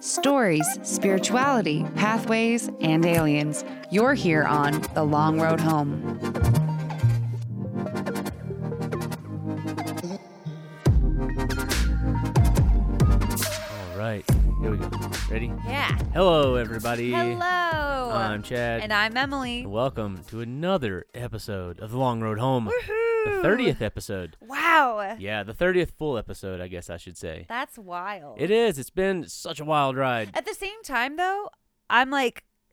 stories, spirituality, pathways, and aliens. You're here on The Long Road Home. All right, here we go. Ready? Yeah. Hello, everybody. Hello. I'm Chad. and I'm Emily. welcome to another episode of The Long Road Home. Woohoo. The 30th episode. Wow. Yeah, the 30th full episode, I guess I should say. That's wild. It is. It's been such a wild ride. At the same time, though, I'm like,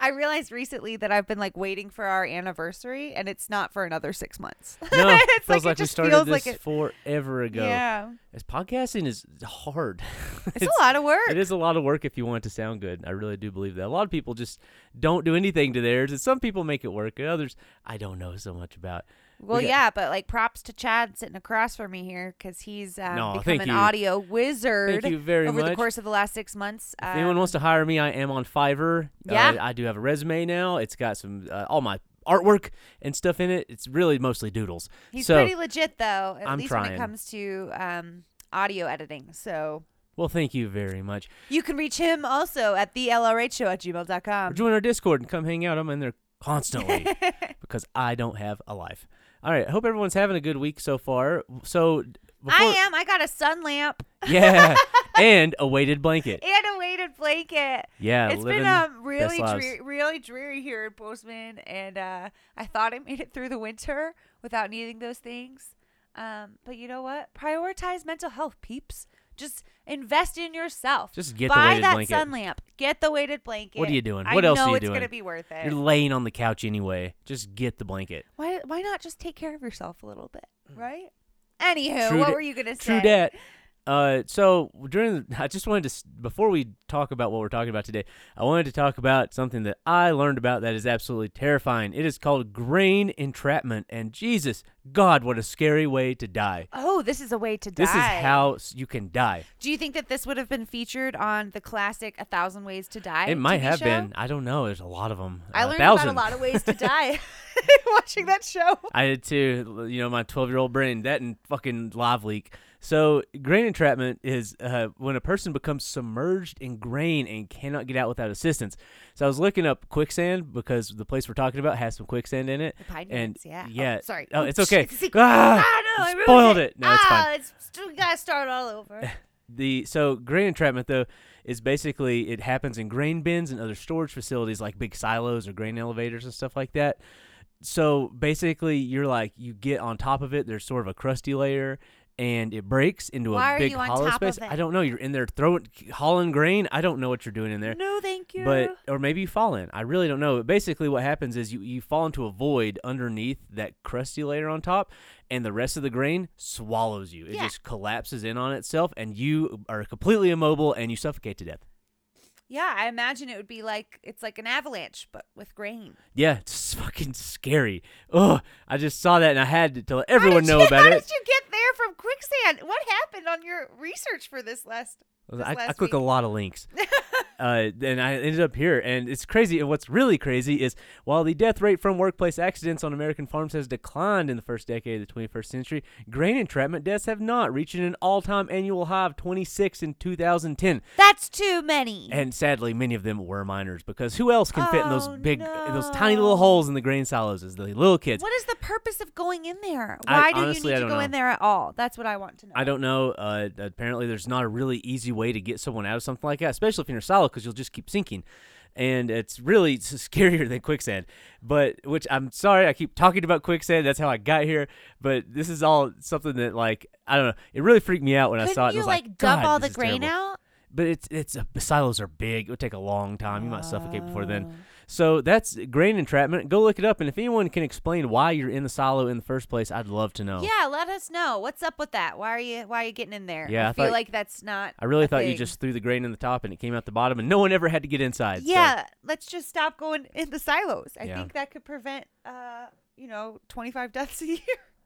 I realized recently that I've been like waiting for our anniversary, and it's not for another six months. No, it's feels like, like, it we started this like it. forever ago. Yeah. As podcasting is hard. It's, a lot of work. It is a lot of work if you want it to sound good. I really do believe that. A lot of people just don't do anything to theirs, and some people make it work, and others I don't know so much about. Well, got- yeah, but like props to Chad sitting across from me here because he's um, No, become thank an you. audio wizard Thank you very over much. the course of the last six months. If anyone Um, wants to hire me, I am on Fiverr. Yeah. Uh, I do have a resume now. It's got some uh, all my artwork and stuff in it. It's really mostly doodles. He's so, pretty legit though, at I'm least when trying. it comes to um, audio editing. So well, thank you very much. you can reach him also at the LRH show at gmail.com. Join our Discord and come hang out. I'm in there constantly because I don't have a life. All right. I hope everyone's having a good week so far. So, before, I am. I got a sun lamp Yeah, and a weighted blanket. and a weighted blanket. Yeah, it's been um really dreary, really dreary here in Postman, and uh, I thought I made it through the winter without needing those things. Um, but you know what? Prioritize mental health, peeps. Just invest in yourself. Just get the Buy weighted that blanket. sun lamp. Get the weighted blanket. What are you doing? I What else know are you know it's doing? gonna be worth it. You're laying on the couch anyway. Just get the blanket. Why? Why not just take care of yourself a little bit, mm. right? Anywho, True what da- were you gonna say? True dat. Uh, so during the, I just wanted to before we talk about what we're talking about today, I wanted to talk about something that I learned about that is absolutely terrifying. It is called grain entrapment, and Jesus, God, what a scary way to die. Oh, this is a way to die. This is how you can die. Do you think that this would have been featured on the classic A Thousand Ways to Die? it might TV have show? been. I don't know. There's a lot of them. I learned about a lot of ways to die watching that show. I did too. You know, my 12 year old brain, that and fucking live leak. So, grain entrapment is uh, when a person becomes submerged in grain and cannot get out without assistance. So, I was looking up quicksand because the place we're talking about has some quicksand in it. The Pine And yeah. yeah. Oh, sorry. Oh, it's okay. Ah, Ah, no, I ruined spoiled it. it. No, it's ah, fine. It's, we gotta start all over. The so grain entrapment though is basically it happens in grain bins and other storage facilities like big silos or grain elevators and stuff like that. So basically, you're like you get on top of it. There's sort of a crusty layer, and it breaks into Why a are big you on hollow top of space. it? I don't know. You're in there throwing hauling grain. I don't know what you're doing in there. no, thank you. But or maybe you fall in. I really don't know. But basically, what happens is you you fall into a void underneath that crusty layer on top, and the rest of the grain swallows you. It Yeah. just collapses in on itself, and you are completely immobile and you suffocate to death. yeah, I imagine it would be like it's like an avalanche, but with grain. Yeah, it's fucking scary. Ugh, I just saw that and I had to let everyone know you, about how it. did you from quicksand? What happened on your research for this last? I, I click a lot of links. uh, and I ended up here, and it's crazy. And what's really crazy is while the death rate from workplace accidents on American farms has declined in the first decade of the 21st century, grain entrapment deaths have not, reaching an all-time annual high of 26 in 2010. That's too many. And sadly, many of them were minors because who else can fit in those Oh, big, in those tiny little holes in the grain silos as the little kids? What is the purpose of going in there? I- Why do honestly, you need to go in there at all? That's what I want to know. I don't know. Uh, apparently, there's not a really easy way to get someone out of something like that, especially if you're in a silo, because you'll just keep sinking, and it's really scarier than quicksand. But which I'm sorry, I keep talking about quicksand. That's how I got here. But this is all something that like I don't know. It really freaked me out when I Couldn't saw it. you was like, like, dump all the grain terrible." out? But it's it's uh, the silos are big. It would take a long time. You might suffocate before then. So that's grain entrapment. Go look it up, and if anyone can explain why you're in the silo in the first place, I'd love to know. Yeah, let us know. What's up with that? Why are you why are you getting in there? Yeah, I, I feel thought- like that's not I really a thought you thing. just threw the grain in the top and it came out the bottom, and no one ever had to get inside. so- Yeah, let's just stop going in the silos. I Yeah. think that could prevent uh, you know, 25 deaths a year.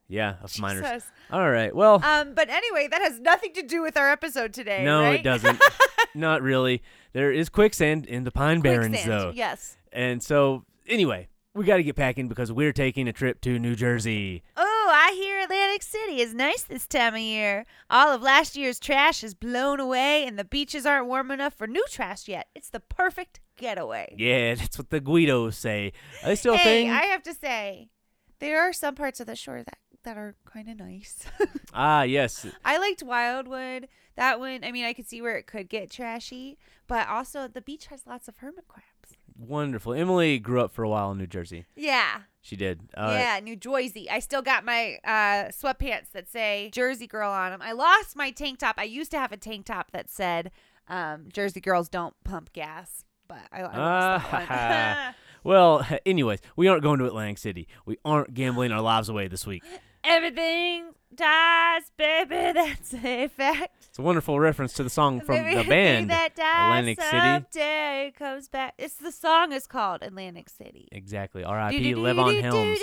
Yeah, of minors. All right. Well, Um, but anyway, that has nothing to do with our episode today. no, right? it doesn't. Not really. There is quicksand in the Pine Barrens, though. Yes. And so, anyway, we got to get packing because we're taking a trip to New Jersey. Oh, I hear Atlantic City is nice this time of year. All of last year's trash is blown away, and the beaches aren't warm enough for new trash yet. It's the perfect getaway. Yeah, that's what the Guidos say. They still hey, thing? I have to say, there are some parts of the shore that that are kind of nice. ah, yes. I liked Wildwood. That one, I mean, I could see where it could get trashy, but also the beach has lots of hermit crabs. Wonderful. Emily grew up for a while in New Jersey. Yeah. She did. Uh, yeah, New Jersey. I still got my uh, sweatpants that say Jersey Girl on them. I lost my tank top. I used to have a tank top that said um, Jersey Girls don't pump gas, but I, I lost that one. Well, anyways, we aren't going to Atlantic City. We aren't gambling our lives away this week. Everything dies, baby. That's a fact. It's a wonderful reference to the song from the band that dies Atlantic City. comes back. It's the song is called Atlantic City. Exactly. R.I.P. Levon Helms.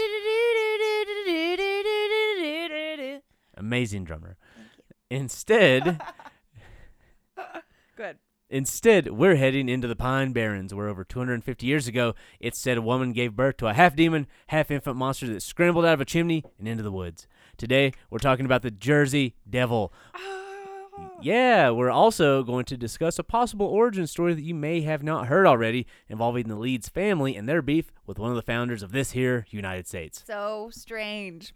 Amazing drummer. Instead, Good. Instead, we're heading into the Pine Barrens, where over 250 years ago, it's said a woman gave birth to a half demon, half infant monster that scrambled out of a chimney and into the woods. Today, we're talking about the Jersey Devil. Oh. Yeah, we're also going to discuss a possible origin story that you may have not heard already involving the Leeds family and their beef with one of the founders of this here United States. So strange.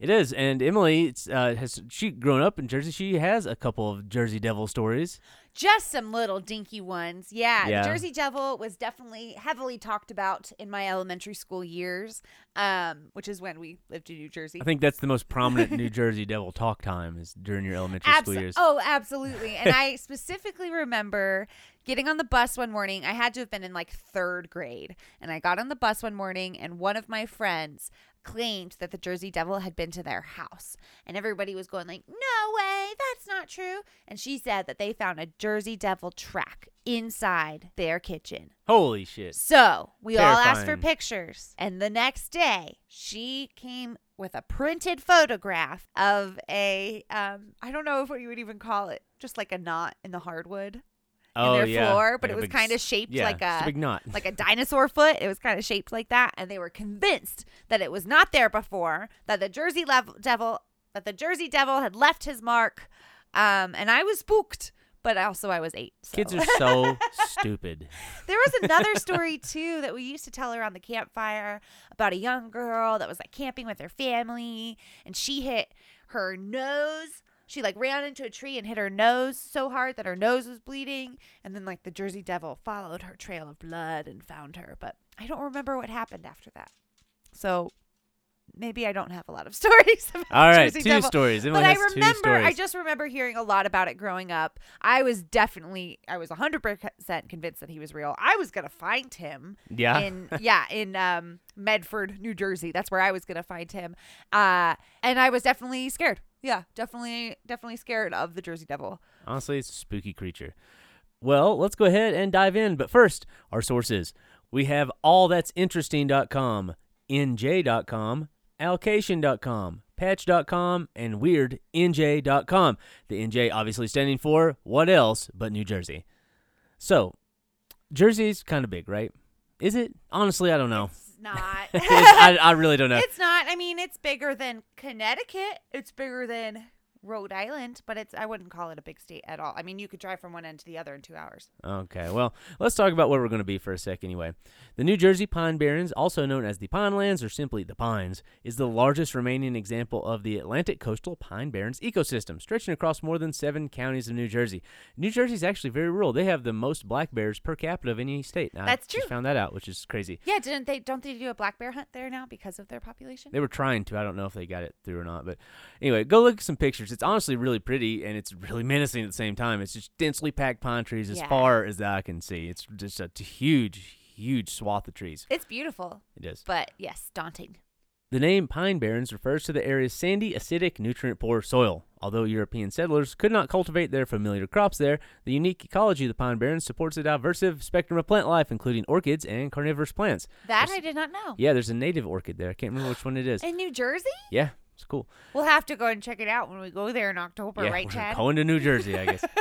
It is, and Emily it's, uh, has she grown up in Jersey. She has a couple of Jersey Devil stories. Just some little dinky ones. Yeah, Yeah. Jersey Devil was definitely heavily talked about in my elementary school years, um, which is when we lived in New Jersey. I think that's the most prominent New Jersey Devil talk time is during your elementary school years. Oh, absolutely. And I specifically remember getting on the bus one morning. I had to have been in like third grade. And I got on the bus one morning, and one of my friends claimed that the Jersey Devil had been to their house. And everybody was going like, "No way, that's not true." And she said that they found a Jersey Devil track inside their kitchen. Holy shit! So we all asked for pictures. And the next day, she came with a printed photograph of a, um, I don't know if what you would even call it, just like a knot in the hardwood Oh in their yeah, floor, but Like it was kind of shaped yeah, like it's a, big knot. like a dinosaur foot. It was kind of shaped like that, and they were convinced that it was not there before. That the Jersey lev- Devil, that the Jersey Devil had left his mark, um, and I was spooked. But also, I was eight. so- Kids are so stupid. There was another story too that we used to tell around the campfire about a young girl that was like camping with her family and she hit her nose. She like ran into a tree and hit her nose so hard that her nose was bleeding and then like the Jersey Devil followed her trail of blood and found her, but I don't remember what happened after that. So maybe I don't have a lot of stories about All right, Jersey two Devil. stories. Emily But I remember. I just remember hearing a lot about it growing up. I was definitely, I was 100% convinced that he was real. I was going to find him yeah. in, yeah, in um, Medford, New Jersey. That's where I was going to find him. Uh, and I was definitely scared. Yeah, definitely, definitely scared of the Jersey Devil. Honestly, it's a spooky creature. Well, let's go ahead and dive in. But first, our sources. We have allthat'sinteresting.com, nj.com, allocation.com, patch.com, and weirdnj.com. The NJ obviously standing for what else but New Jersey. So, Jersey's kind of big, right? Is it? Honestly, I don't know. It's not. I, I really don't know. It's not. I mean, it's bigger than Connecticut. It's bigger than Rhode Island, but it's I wouldn't call it a big state at all. I mean, you could drive from one end to the other in 2 hours. Okay, well, let's talk about where we're going to be for a sec anyway. The New Jersey Pine Barrens, also known as the Pinelands or simply the Pines, is the largest remaining example of the Atlantic coastal pine barrens ecosystem, stretching across more than seven counties of New Jersey. New Jersey is actually very rural. They have the most black bears per capita of any state. I That's just true. found that out, which is crazy. Yeah, didn't they don't they do a black bear hunt there now because of their population? They were trying to. I don't know if they got it through or not. But anyway, go look at some pictures. It's honestly really pretty and it's really menacing at the same time. It's just densely packed pine trees as Yeah. far as I can see. It's just a huge, huge swath of trees. It's beautiful, It is. but yes, daunting. The name Pine Barrens refers to the area's sandy, acidic, nutrient poor soil. Although European settlers could not cultivate their familiar crops there, the unique ecology of the Pine Barrens supports a diverse spectrum of plant life, including orchids and carnivorous plants. That There's- I did not know. Yeah, there's a native orchid there. I can't remember which one it is. In New Jersey? Yeah, it's cool. We'll have to go and check it out when we go there in October, yeah, right, we're Chad? going to New Jersey, I guess.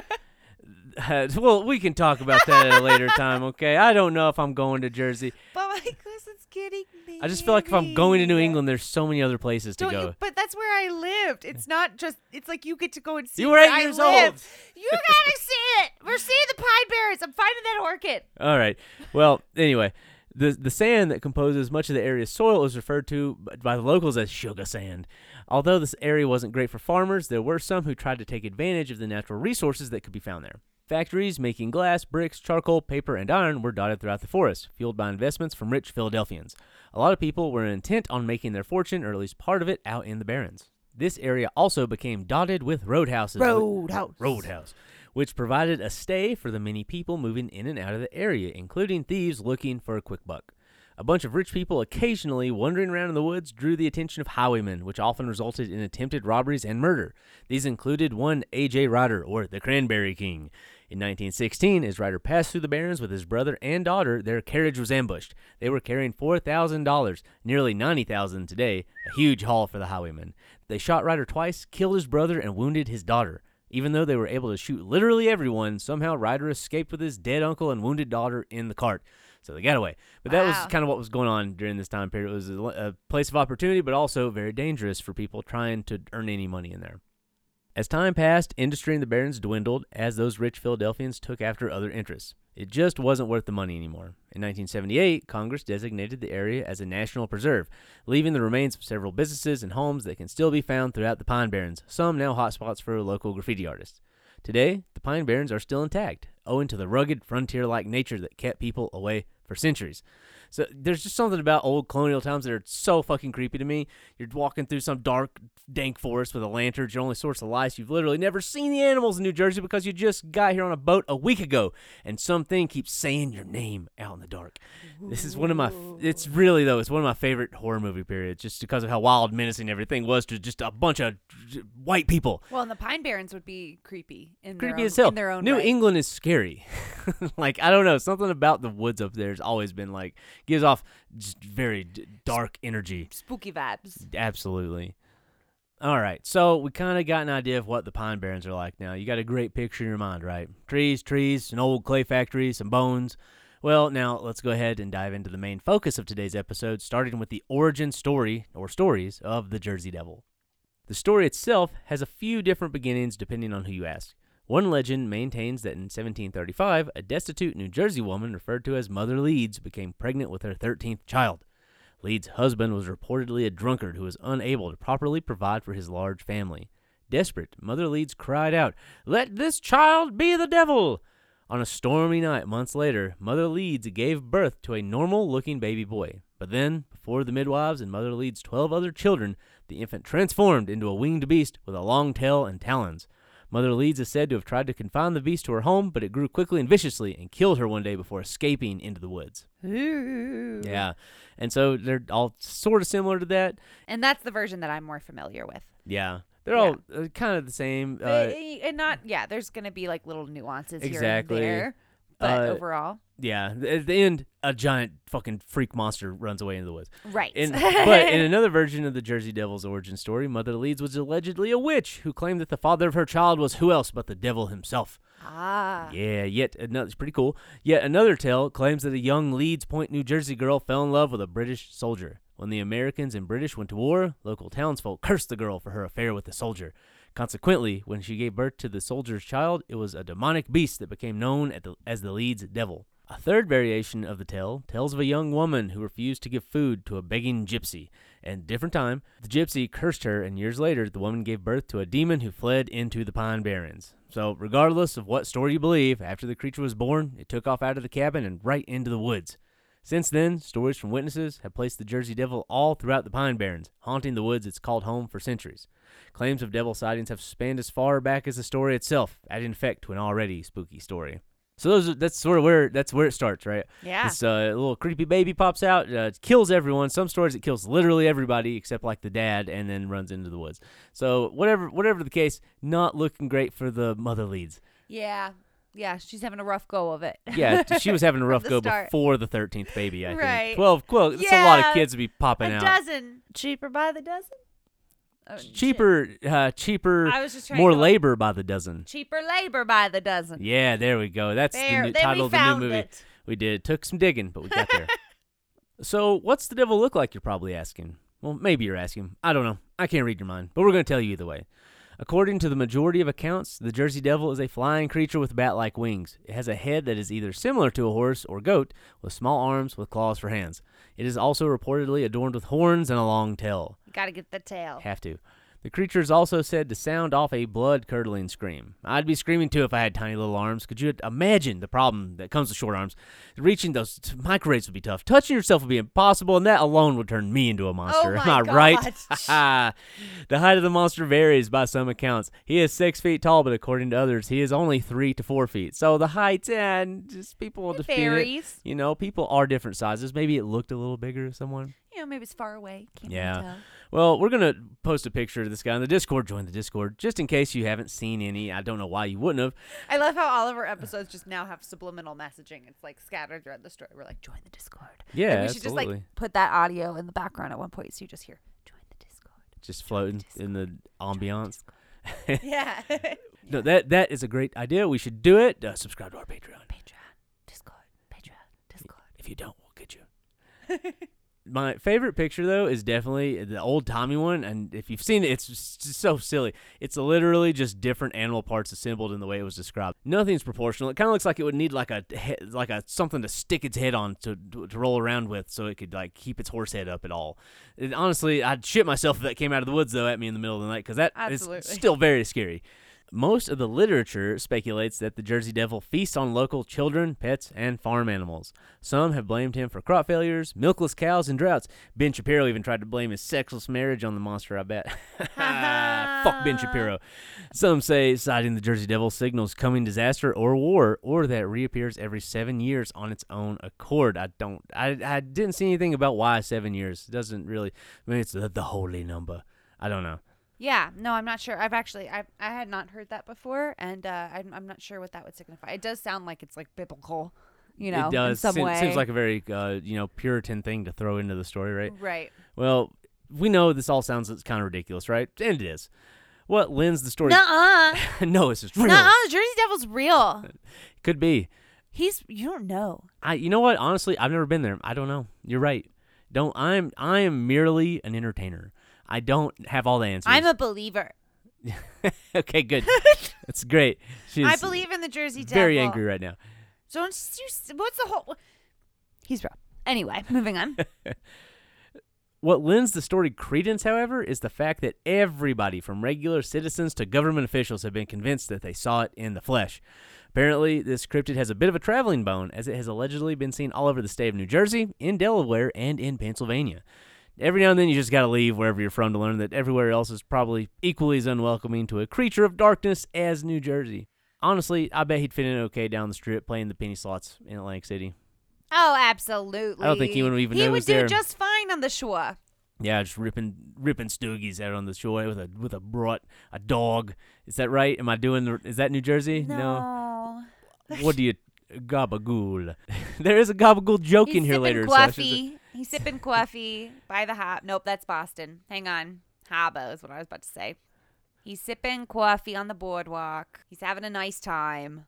Uh, well, we can talk about that at a later time, okay? I don't know if I'm going to Jersey. But my cousin's kidding me? I just feel like if I'm going to New England, there's so many other places to Don't go. you? But that's where I lived. It's not just. It's like you get to go and see. You were eight I years live. old. You gotta see it. We're seeing the pine barrens. I'm finding that orchid. All right. Well, anyway, the the sand that composes much of the area's soil is referred to by the locals as sugar sand. Although this area wasn't great for farmers, there were some who tried to take advantage of the natural resources that could be found there. Factories making glass, bricks, charcoal, paper, and iron were dotted throughout the forest, fueled by investments from rich Philadelphians. A lot of people were intent on making their fortune, or at least part of it, out in the barrens. This area also became dotted with roadhouses. Roadhouse. Roadhouse, which provided a stay for the many people moving in and out of the area, including thieves looking for a quick buck. A bunch of rich people occasionally wandering around in the woods drew the attention of highwaymen, which often resulted in attempted robberies and murder. These included one A.J. Rider, or the Cranberry King. In 1916, as Rider passed through the barrens with his brother and daughter, their carriage was ambushed. They were carrying $4,000, nearly $90,000 today, a huge haul for the highwaymen. They shot Rider twice, killed his brother, and wounded his daughter. Even though they were able to shoot literally everyone, somehow Rider escaped with his dead uncle and wounded daughter in the cart. So they got away. But that Wow. was kind of what was going on during this time period. It was a, a place of opportunity, but also very dangerous for people trying to earn any money in there. As time passed, industry in the Barrens dwindled as those rich Philadelphians took after other interests. It just wasn't worth the money anymore. In 1978, Congress designated the area as a national preserve, leaving the remains of several businesses and homes that can still be found throughout the Pine Barrens, some now hotspots for local graffiti artists. Today, the Pine Barrens are still intact, owing to the rugged, frontier like nature that kept people away for centuries. So there's just something about old colonial towns that are so fucking creepy to me. You're walking through some dark, dank forest with a lantern, it's your only source of light. You've literally never seen the animals in New Jersey because you just got here on a boat a week ago, and something keeps saying your name out in the dark. This is one of my. It's really though. It's one of my favorite horror movie periods, just because of how wild, menacing everything was to just a bunch of white people. Well, and the pine barrens would be creepy in their Creepy own, as hell. In their own New right. England is scary. like I don't know, something about the woods up there has always been like gives off just very d- dark energy. spooky vibes. Absolutely. All right, so we kind of got an idea of what the Pine Barrens are like now. You got a great picture in your mind, right? Trees, trees, an old clay factory, some bones. Well, now let's go ahead and dive into the main focus of today's episode, starting with the origin story or stories of the Jersey Devil. The story itself has a few different beginnings depending on who you ask. One legend maintains that in 1735, a destitute New Jersey woman referred to as Mother Leeds became pregnant with her 13th child. Leeds' husband was reportedly a drunkard who was unable to properly provide for his large family. Desperate, Mother Leeds cried out, Let this child be the devil! On a stormy night months later, Mother Leeds gave birth to a normal looking baby boy. But then, before the midwives and Mother Leeds' 12 other children, the infant transformed into a winged beast with a long tail and talons. Mother Leeds is said to have tried to confine the beast to her home, but it grew quickly and viciously and killed her one day before escaping into the woods. Ooh. Yeah. And so they're all sort of similar to that. And that's the version that I'm more familiar with. Yeah. They're all uh, kind of the same. Uh, and not yeah, there's gonna be like little nuances Exactly. here and there. But Uh, overall. yeah. At the end, a giant fucking freak monster runs away into the woods. Right. In, but in another version of the Jersey Devil's origin story, Mother Leeds was allegedly a witch who claimed that the father of her child was who else but the devil himself. ah. Yeah, yet another, it's pretty cool. Yet another tale claims that a young Leeds Point, New Jersey girl fell in love with a British soldier. When the Americans and British went to war, local townsfolk cursed the girl for her affair with the soldier. Consequently, when she gave birth to the soldier's child, it was a demonic beast that became known the, as the Leeds Devil. A third variation of the tale tells of a young woman who refused to give food to a begging gypsy. And different time, the gypsy cursed her, and years later, the woman gave birth to a demon who fled into the Pine Barrens. So, regardless of what story you believe, after the creature was born, it took off out of the cabin and right into the woods. Since then, stories from witnesses have placed the Jersey Devil all throughout the Pine Barrens, haunting the woods it's called home for centuries. Claims of devil sightings have spanned as far back as the story itself, adding effect to an already spooky story. So those are, that's sort of where that's where it starts, right? Yeah. This uh, little creepy baby pops out, uh, kills everyone. Some stories it kills literally everybody except like the dad, and then runs into the woods. So whatever whatever the case, not looking great for the Mother Leeds. yeah. Yeah. She's having a rough go of it. Yeah, she was having a rough go start. before the thirteenth baby. I Right. think twelve. Well, that's a lot of kids to be popping a out. dozen. Cheaper by the dozen? Oh, cheaper, uh, cheaper, I was just more to- labor by the dozen. Cheaper labor by the dozen. Yeah, there we go. That's there, the new title of the new movie. it. We did. Took some digging, but we got there. So, what's the devil look like, you're probably asking? Well, maybe you're asking. I don't know. I can't read your mind, but we're going to tell you either way. According to the majority of accounts, the Jersey Devil is a flying creature with bat like wings. It has a head that is either similar to a horse or goat, with small arms with claws for hands. It is also reportedly adorned with horns and a long tail. Gotta get the tail. Have to. The creature is also said to sound off a blood curdling scream. I'd be screaming too if I had tiny little arms. Could you imagine the problem that comes with short arms? Reaching those microwaves would be tough. Touching yourself would be impossible, and that alone would turn me into a monster. Oh Am I right? the height of the monster varies by some accounts. He is six feet tall, but according to others, he is only three to four feet. So the height, and just people will It dispute it. You know, people are different sizes. Maybe it looked a little bigger to someone. You know, maybe it's far away. Can't Yeah. really tell. Well, we're gonna post a picture of this guy on the Discord. Join the Discord just in case you haven't seen any. I don't know why you wouldn't have. I love how all of our episodes just now have subliminal messaging. It's like scattered throughout the story. We're like, join the Discord. Yeah, and we should just like put that audio in the background at one point so you just hear, join the Discord. just floating in the ambiance. Yeah. No, that that is a great idea. We should do it. Uh, subscribe to our Patreon. Patreon, Discord, Patreon, Discord. If you don't, we'll get you. My favorite picture though is definitely the old Tommy one, and if you've seen it, it's just so silly. It's literally just different animal parts assembled in the way it was described. Nothing's proportional. It kind of looks like it would need like a like a something to stick its head on to to roll around with, so it could like keep its horse head up at all. And honestly, I'd shit myself if that came out of the woods though at me in the middle of the night because that is Absolutely. still very scary. Most of the literature speculates that the Jersey Devil feasts on local children, pets, and farm animals. Some have blamed him for crop failures, milkless cows, and droughts. Ben Shapiro even tried to blame his sexless marriage on the monster, I bet. Fuck Ben Shapiro. Some say sighting the Jersey Devil signals coming disaster or war, or that it reappears every seven years on its own accord. I don't, I, I didn't see anything about why seven years. It doesn't really, I mean, it's the, the holy number. I don't know. Yeah, no, I'm not sure. I've actually, I, I had not heard that before, and uh, I'm, I'm not sure what that would signify. It does sound like it's like biblical, you know, it does. in some Seem- way. Seems like a very, uh, you know, Puritan thing to throw into the story, right? right. Well, we know this all sounds kind of ridiculous, right? And it is. What lends the story? Nuh-uh. no, it's just real. Nuh-uh. The Jersey Devil's real. Could be. He's, you don't know. I. You know what? Honestly, I've never been there. I don't know. You're right. Don't. I'm. I am merely an entertainer. I don't have all the answers. I'm a believer. okay, good. That's great. She's I believe in the Jersey Devil. very angry right now. Don't you, what's the whole, he's real. Anyway, moving on. What lends the story credence, however, is the fact that everybody from regular citizens to government officials have been convinced that they saw it in the flesh. Apparently, this cryptid has a bit of a traveling bone, as it has allegedly been seen all over the state of New Jersey, in Delaware, and in Pennsylvania. Every now and then, you just gotta leave wherever you're from to learn that everywhere else is probably equally as unwelcoming to a creature of darkness as New Jersey. Honestly, I bet he'd fit in okay down the strip playing the penny slots in Atlantic City. Oh, absolutely. I don't think he would even he know would do there. just fine on the shore. Yeah, just ripping ripping stoogies out on the shore with a with a brought a dog. Is that right? Am I doing? The, is that New Jersey? No. What do you gabagool? there is a gabagool joke He's in here later. coffee. He's sipping coffee by the hop. Nope, that's Boston. Hang on. Harbor is what I was about to say. He's sipping coffee on the boardwalk. He's having a nice time.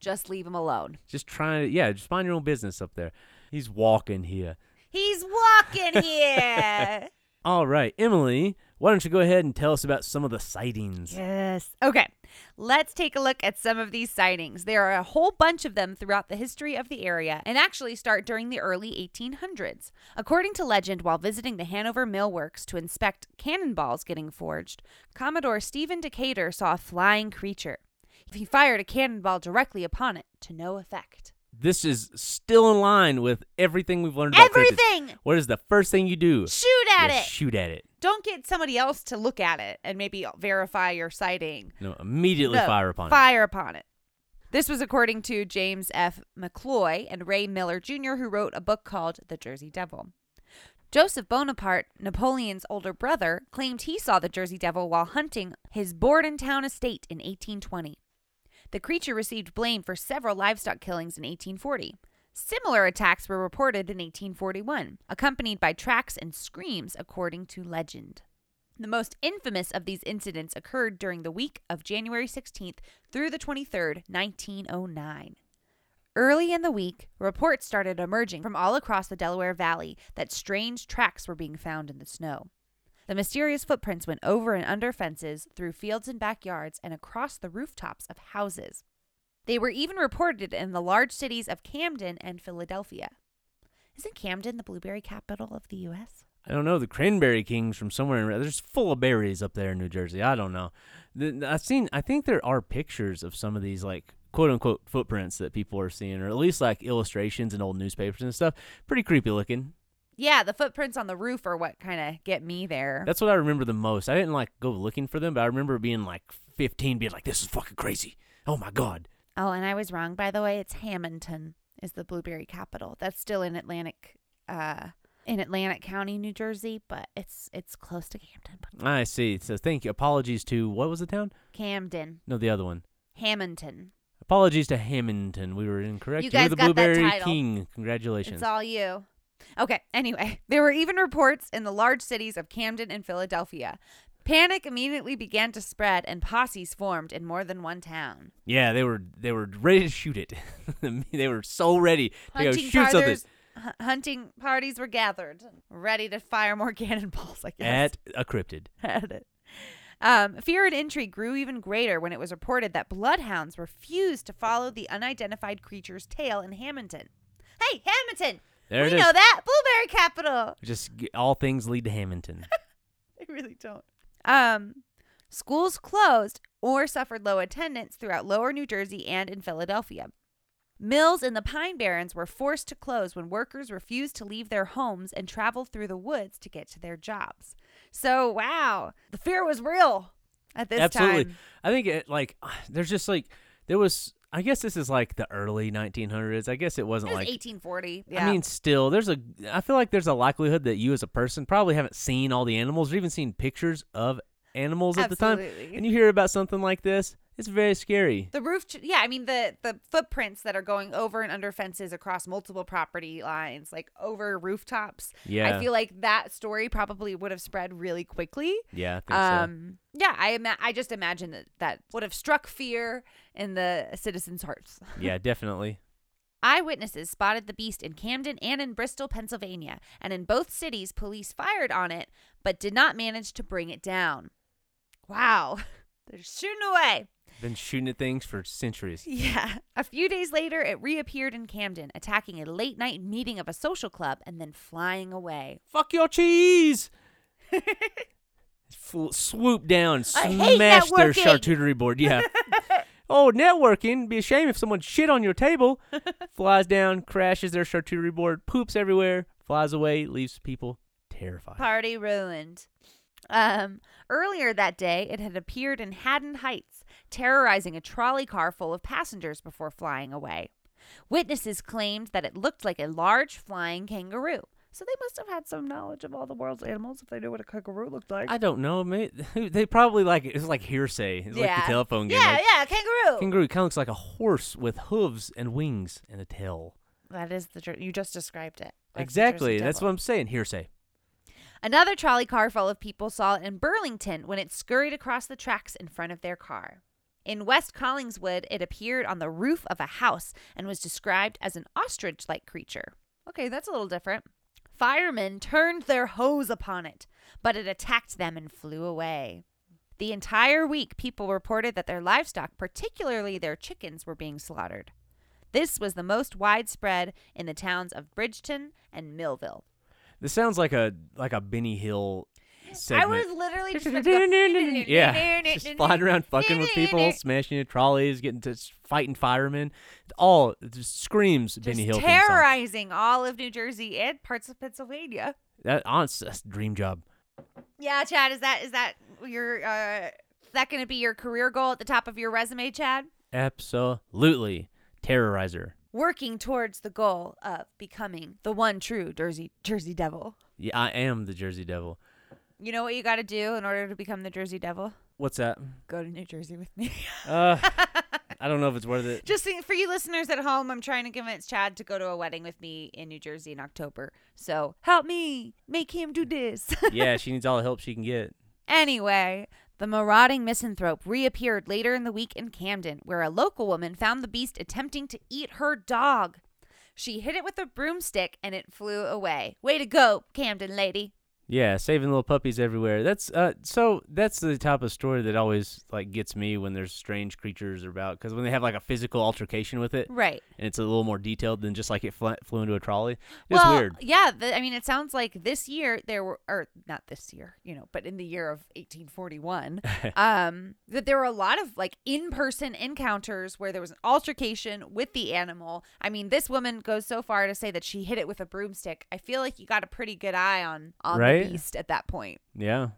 Just leave him alone. just trying to yeah, just mind your own business up there. He's walking here. He's walking here. All right, Emily, why don't you go ahead and tell us about some of the sightings? Yes. Okay. Let's take a look at some of these sightings. There are a whole bunch of them throughout the history of the area and actually start during the early 1800s. According to legend, while visiting the Hanover Mill Works to inspect cannonballs getting forged, Commodore Stephen Decatur saw a flying creature. He fired a cannonball directly upon it to no effect. This is still in line with everything we've learned about cryptids. Everything! What is the first thing you do? Shoot at You it! Shoot at it. Don't get somebody else to look at it and maybe verify your sighting. No, immediately No, fire upon it. Fire upon it. This was according to James F. McCloy and Ray Miller Jr., who wrote a book called The Jersey Devil. Joseph Bonaparte, Napoleon's older brother, claimed he saw the Jersey Devil while hunting his Bordentown estate in 1820. The creature received blame for several livestock killings in 1840. Similar attacks were reported in 1841, accompanied by tracks and screams, according to legend. The most infamous of these incidents occurred during the week of January 16th through the 23rd, 1909. Early in the week, reports started emerging from all across the Delaware Valley that strange tracks were being found in the snow. The mysterious footprints went over and under fences, through fields and backyards, and across the rooftops of houses. They were even reported in the large cities of Camden and Philadelphia. Isn't Camden the blueberry capital of the U.S.? I don't know the cranberry kings from somewhere. In, there's full of berries up there in New Jersey. I don't know. I've seen. I think there are pictures of some of these like quote unquote footprints that people are seeing, or at least like illustrations in old newspapers and stuff. Pretty creepy looking. Yeah, the footprints on the roof are what kind of get me there. That's what I remember the most. I didn't like go looking for them, but I remember being like 15, being like, "This is fucking crazy." Oh my god. Oh, and I was wrong by the way. It's Hamilton is the blueberry capital. That's still in Atlantic, uh, in Atlantic County, New Jersey, but it's it's close to Camden. I see. So thank you. Apologies to what was the town? Camden, No, the other one. Hamilton. Apologies to Hamilton. We were incorrect. You You're guys the got that blueberry title. king. Congratulations. It's all you. Okay, anyway, there were even reports in the large cities of Camden and Philadelphia. Panic immediately began to spread and posses formed in more than one town. Yeah, they were they were ready to shoot it. they were so ready to go Hunting, shoot something hu- hunting parties were gathered, ready to fire more cannonballs, I guess. at a cryptid. at it. Um, fear and intrigue grew even greater when it was reported that bloodhounds refused to follow the unidentified creature's tail in Hamilton. Hey, Hamilton! There we it is. know that blueberry capital. Just g- all things lead to Hamilton. They really don't. Um, schools closed or suffered low attendance throughout lower New Jersey and in Philadelphia. Mills in the Pine Barrens were forced to close when workers refused to leave their homes and travel through the woods to get to their jobs. So, wow, the fear was real at this Absolutely. time. Absolutely. I think it like there's just like there was. I guess this is like the early 1900s. I guess it It wasn't was like 1840. Yeah. I mean, still, there's a. I feel like there's a likelihood that you, as a person, probably haven't seen all the animals or even seen pictures of animals at the time. Absolutely. And you hear about something like this, it's very scary. The roof, ch- yeah, I mean the the footprints that are going over and under fences across multiple property lines, like over rooftops. Yeah. I feel like that story probably would have spread really quickly. Yeah, I think so. Um, yeah, I ima- I just imagine that that would have struck fear in the citizens' hearts. Yeah, definitely. Eyewitnesses spotted the beast in Camden and in Bristol, Pennsylvania, and in both cities, police fired on it but did not manage to bring it down. Wow, they're shooting away. Been shooting at things for centuries. Yeah. A few days later, it reappeared in Camden, attacking a late night meeting of a social club and then flying away. Fuck your cheese! Swoop down, smash their networking. charcuterie board. Yeah. oh, networking. Be a shame if someone shit on your table. Flies down, crashes their charcuterie board, poops everywhere, flies away, leaves people terrified. Party ruined. Um, earlier that day, it had appeared in Haddon Heights, terrorizing a trolley car full of passengers before flying away. Witnesses claimed that it looked like a large flying kangaroo. So they must have had some knowledge of all the world's animals if they knew what a kangaroo looked like. I don't know. May they probably like it was like hearsay. It's like the telephone game. yeah, like, yeah, kangaroo. Kangaroo kind of looks like a horse with hooves and wings and a tail. that is the Jer- you just described it. That's exactly. That's what I'm saying. Hearsay. Another trolley car full of people saw it in Burlington when it scurried across the tracks in front of their car. In West Collingswood, it appeared on the roof of a house and was described as an ostrich like creature. Okay, that's a little different. Firemen turned their hose upon it, but it attacked them and flew away. The entire week, people reported that their livestock, particularly their chickens, were being slaughtered. This was the most widespread in the towns of Bridgeton and Millville. This sounds like a like a Benny Hill I was literally just go, yeah, just flying around fucking with people, smashing into trolleys, getting to fighting firemen. All just screams just Benny Hill. terrorizing all of New Jersey and parts of Pennsylvania. That honest that's a dream job. Yeah, Chad, is that is that your uh is that going to be your career goal at the top of your resume, Chad? Absolutely terrorizer. Working towards the goal of becoming the one true Jersey Jersey Devil. Yeah, I am the Jersey Devil. You know what you got to do in order to become the Jersey Devil? What's that? Go to New Jersey with me. Uh, I don't know if it's worth it. Just think, for you listeners at home, I'm trying to convince Chad to go to a wedding with me in New Jersey in October. So help me make him do this. yeah, she needs all the help she can get. Anyway, The marauding misanthrope reappeared later in the week in Camden, where a local woman found the beast attempting to eat her dog. She hit it with a broomstick and it flew away. Way to go, Camden lady. Yeah, saving little puppies everywhere. That's uh so that's the type of story that always like gets me when there's strange creatures about cuz when they have like a physical altercation with it Right. and it's a little more detailed than just like it fl- flew into a trolley. It's well, weird. Yeah, the, I mean, it sounds like this year there were, or not this year, you know, but in the year of 1841, um, that there were a lot of like in-person encounters where there was an altercation with the animal. I mean, this woman goes so far to say that she hit it with a broomstick. I feel like you got a pretty good eye on on Right? The beast at that point. Yeah.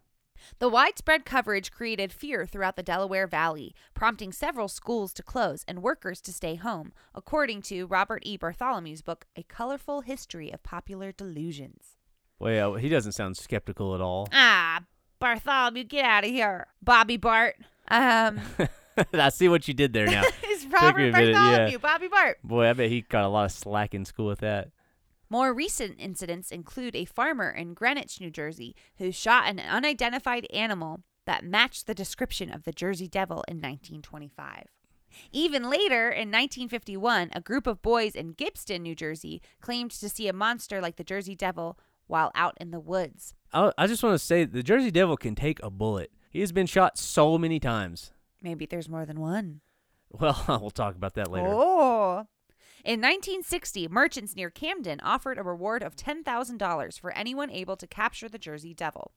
The widespread coverage created fear throughout the Delaware Valley, prompting several schools to close and workers to stay home, according to Robert E. Bartholomew's book, A Colorful History of Popular Delusions. Well, yeah, he doesn't sound skeptical at all. Ah, Bartholomew, get out of here. Bobby Bart. Um, I see what you did there now. it's Robert a minute, yeah. Bartholomew, Bobby Bart. Boy, I bet he got a lot of slack in school with that. More recent incidents include a farmer in Greenwich, New Jersey, who shot an unidentified animal that matched the description of the Jersey Devil in 1925. Even later, in 1951, a group of boys in Gibbstown, New Jersey, claimed to see a monster like the Jersey Devil while out in the woods. I, I just want to say the Jersey Devil can take a bullet. He has been shot so many times. Maybe there's more than one. Well, we'll talk about that later. Oh. In 1960, merchants near Camden offered a reward of $10,000 for anyone able to capture the Jersey Devil.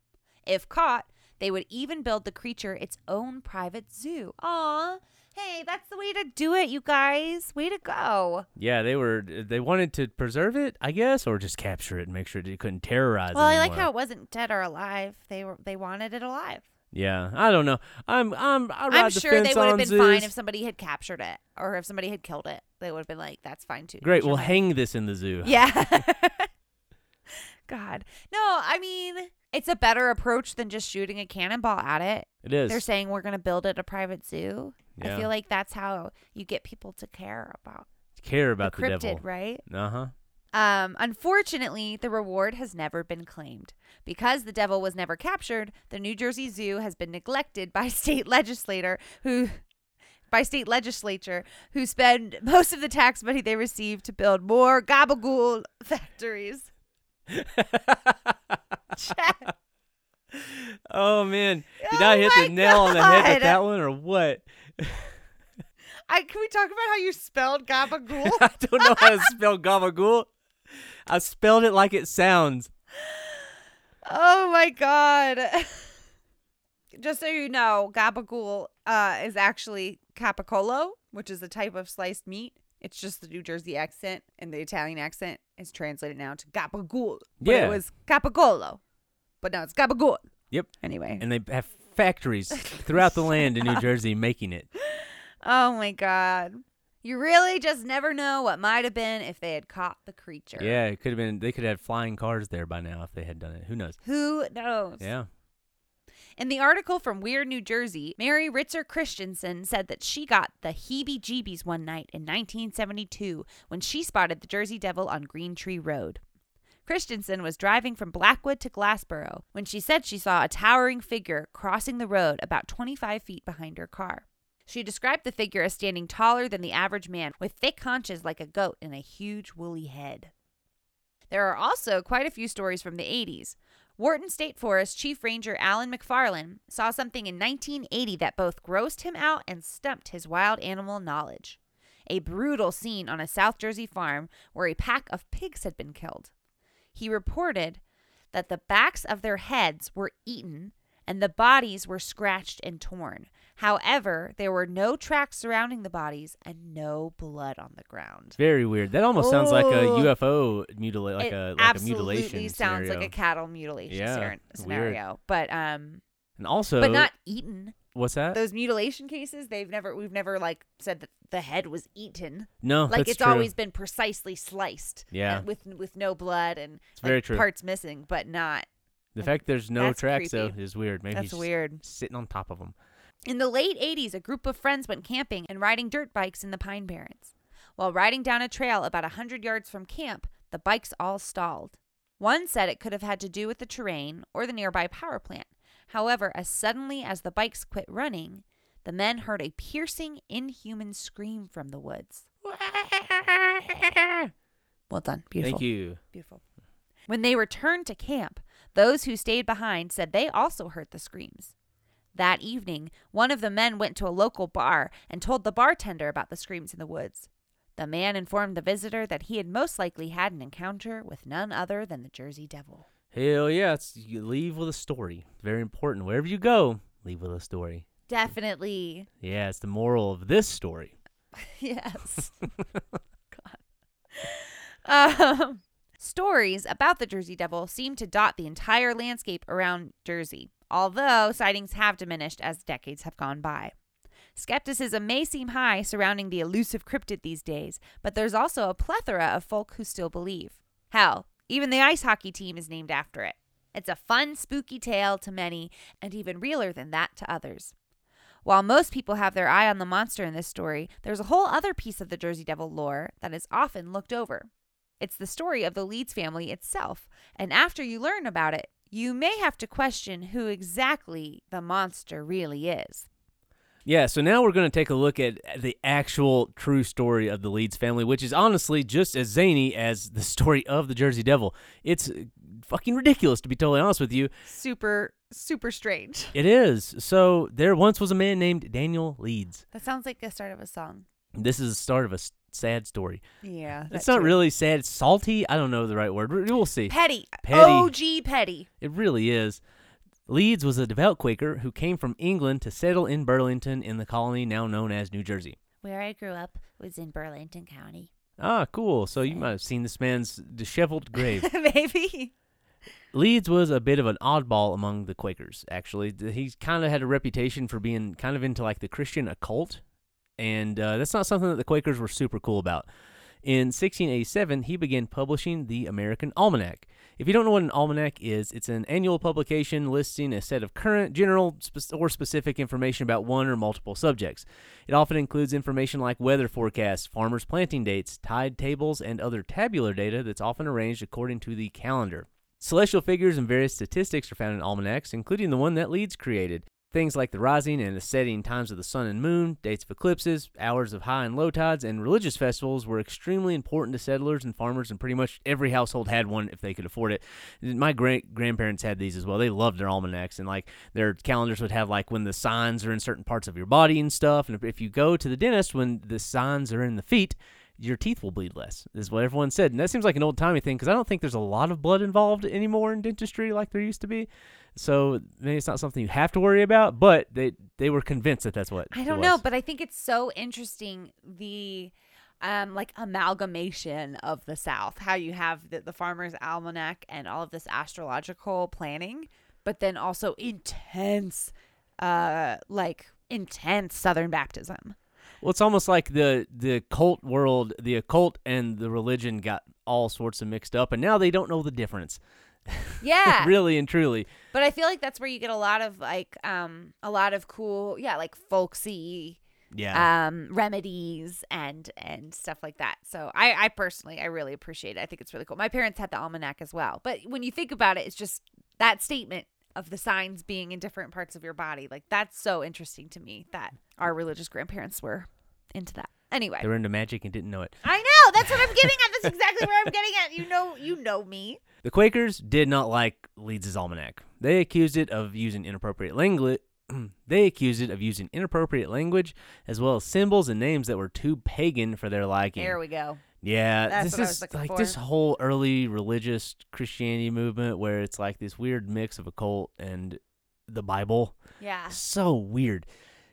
If caught, they would even build the creature its own private zoo. Aw, hey, that's the way to do it, you guys. Way to go. Yeah, they were. They wanted to preserve it, I guess, or just capture it and make sure it couldn't terrorize. Well, I like how it wasn't dead or alive. They were they wanted it alive. Yeah, I don't know. I'm. I'm. I the sure they would have been fine if somebody had captured it or if somebody had killed it. They would have been like, that's fine too. Great. We'll money." hang this in the zoo. Yeah. God. No, I mean, it's a better approach than just shooting a cannonball at it. It is. They're saying we're going to build it a private zoo. Yeah. I feel like that's how you get people to care about care about the the, cryptid, devil. right? Uh huh. Um, unfortunately, the reward has never been claimed. Because the devil was never captured, the New Jersey Zoo has been neglected by state legislator who by state legislature who spend most of the tax money they receive to build more gabagool factories. oh man, did Oh I hit the nail on the head with that one, or what? I can we talk about how you spelled gabagool? I don't know how to spell gabagool. I spelled it like it sounds. oh my god. Just so you know, gabagool uh, is actually capicolo, which is a type of sliced meat. It's just the New Jersey accent and the Italian accent is translated now to gabagool. But Yeah. it was capicolo. But now it's gabagool. Yep. Anyway. And they have factories throughout the land in New Jersey making it. Oh my god. You really just never know what might have been if they had caught the creature. Yeah, it could have been. They could have flying cars there by now if they had done it. Who knows? Who knows? Yeah. In the article from Weird New Jersey, Mary Ritzer Christensen said that she got the heebie jeebies one night in 1972 when she spotted the Jersey Devil on Green Tree Road. Christensen was driving from Blackwood to Glassboro when she said she saw a towering figure crossing the road about 25 feet behind her car. She described the figure as standing taller than the average man, with thick haunches like a goat and a huge woolly head. There are also quite a few stories from the 80s. Wharton State Forest Chief Ranger Alan McFarland saw something in 1980 that both grossed him out and stumped his wild animal knowledge. A brutal scene on a South Jersey farm where a pack of pigs had been killed. He reported that the backs of their heads were eaten and the bodies were scratched and torn. However, there were no tracks surrounding the bodies and no blood on the ground. Very weird. That almost sounds like a Oh. UFO mutilate, like it a like a absolutely mutilation sounds scenario. like a cattle mutilation Yeah, weird. scenario, but um, and also, but not eaten. what's that? Those mutilation cases, they've never, we've never like said that the head was eaten. no, like that's it's true. always been precisely sliced. Yeah. uh, with with no blood and very like, true. parts missing, but not. The fact there's no That's tracks though is weird. Maybe That's he's weird. sitting on top of them. In the late 80s, a group of friends went camping and riding dirt bikes in the Pine Barrens. While riding down a trail about a 100 yards from camp, the bikes all stalled. One said it could have had to do with the terrain or the nearby power plant. However, as suddenly as the bikes quit running, the men heard a piercing, inhuman scream from the woods. Well done. Beautiful. Thank you. Beautiful. When they returned to camp, those who stayed behind said they also heard the screams. That evening, one of the men went to a local bar and told the bartender about the screams in the woods. The man informed the visitor that he had most likely had an encounter with none other than the Jersey Devil. Hell yeah! It's, you leave with a story. Very important. Wherever you go, leave with a story. Definitely. Yeah, it's the moral of this story. Yes. God. Um, stories about the Jersey Devil seem to dot the entire landscape around Jersey, although sightings have diminished as decades have gone by. Skepticism may seem high surrounding the elusive cryptid these days, but there's also a plethora of folk who still believe. Hell, even the ice hockey team is named after it. It's a fun, spooky tale to many, and even realer than that to others. While most people have their eye on the monster in this story, there's a whole other piece of the Jersey Devil lore that is often looked over. It's the story of the Leeds family itself, and after you learn about it, you may have to question who exactly the monster really is. Yeah, so now we're going to take a look at the actual true story of the Leeds family, which is honestly just as zany as the story of the Jersey Devil. It's fucking ridiculous, to be totally honest with you. Super, super strange. It is. So there once was a man named Daniel Leeds. That sounds like the start of a song. This is the start of a sad story. Yeah. It's not really sad. It's salty. I don't know the right word. We'll see. petty. Petty. OG petty. It really is. Leeds was a devout Quaker who came from England to settle in Burlington in the colony now known as New Jersey. Where I grew up was in Burlington County. Ah, cool. So you might have seen this man's disheveled grave. Maybe. Leeds was a bit of an oddball among the Quakers, actually. He kind of had a reputation for being kind of into like the Christian occult, and uh, that's not something that the Quakers were super cool about. In 1687, he began publishing the American Almanac. If you don't know what an almanac is, it's an annual publication listing a set of current, general, or specific information about one or multiple subjects. It often includes information like weather forecasts, farmers' planting dates, tide tables, and other tabular data that's often arranged according to the calendar. Celestial figures and various statistics are found in almanacs, including the one that Leeds created. Things like the rising and the setting times of the sun and moon, dates of eclipses, hours of high and low tides, and religious festivals were extremely important to settlers and farmers, and pretty much every household had one if they could afford it. My great grandparents had these as well. They loved their almanacs, and like their calendars would have like when the signs are in certain parts of your body and stuff. And if, if you go to the dentist when the signs are in the feet, your teeth will bleed less, is what everyone said. And that seems like an old timey thing because I don't think there's a lot of blood involved anymore in dentistry like there used to be. So maybe it's not something you have to worry about, but they they were convinced that that's what I don't know, but I think it's so interesting the um like amalgamation of the South. How you have the, the farmer's almanac and all of this astrological planning, but then also intense uh like intense southern baptism. Well, it's almost like the the cult world, the occult and the religion got all sorts of mixed up, and now they don't know the difference. Yeah. really and truly. But I feel like that's where you get a lot of like um a lot of cool, yeah, like folksy Yeah. um remedies and and stuff like that. So I I personally I really appreciate it. I think it's really cool. My parents had the almanac as well. But when you think about it, it's just that statement of the signs being in different parts of your body. Like that's so interesting to me that our religious grandparents were into that. Anyway, they were into magic and didn't know it. I know that's what I'm getting at. That's exactly where I'm getting at. You know, you know me. The Quakers did not like Leeds's almanac. They accused it of using inappropriate language. they accused it of using inappropriate language as well as symbols and names that were too pagan for their liking. There we go. Yeah, That's this what I was is like for. this whole early religious Christianity movement where it's like this weird mix of occult and the Bible. Yeah, So weird.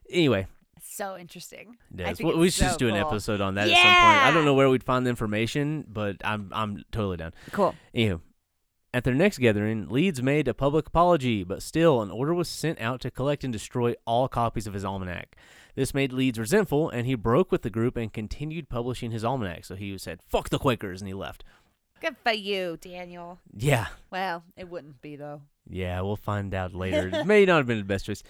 Anyway, so interesting. I think We- should just so do an episode on that at some point. I don't know where we'd find the information, but I'm I'm totally down. Cool. Anywho, at their next gathering, Leeds made a public apology, but still, an order was sent out to collect and destroy all copies of his almanac. This made Leeds resentful, and he broke with the group and continued publishing his almanac. So he said, "Fuck the Quakers," and he left. Good for you, Daniel. Yeah, Well, it wouldn't be though. yeah, we'll find out later. it may not have been the best choice.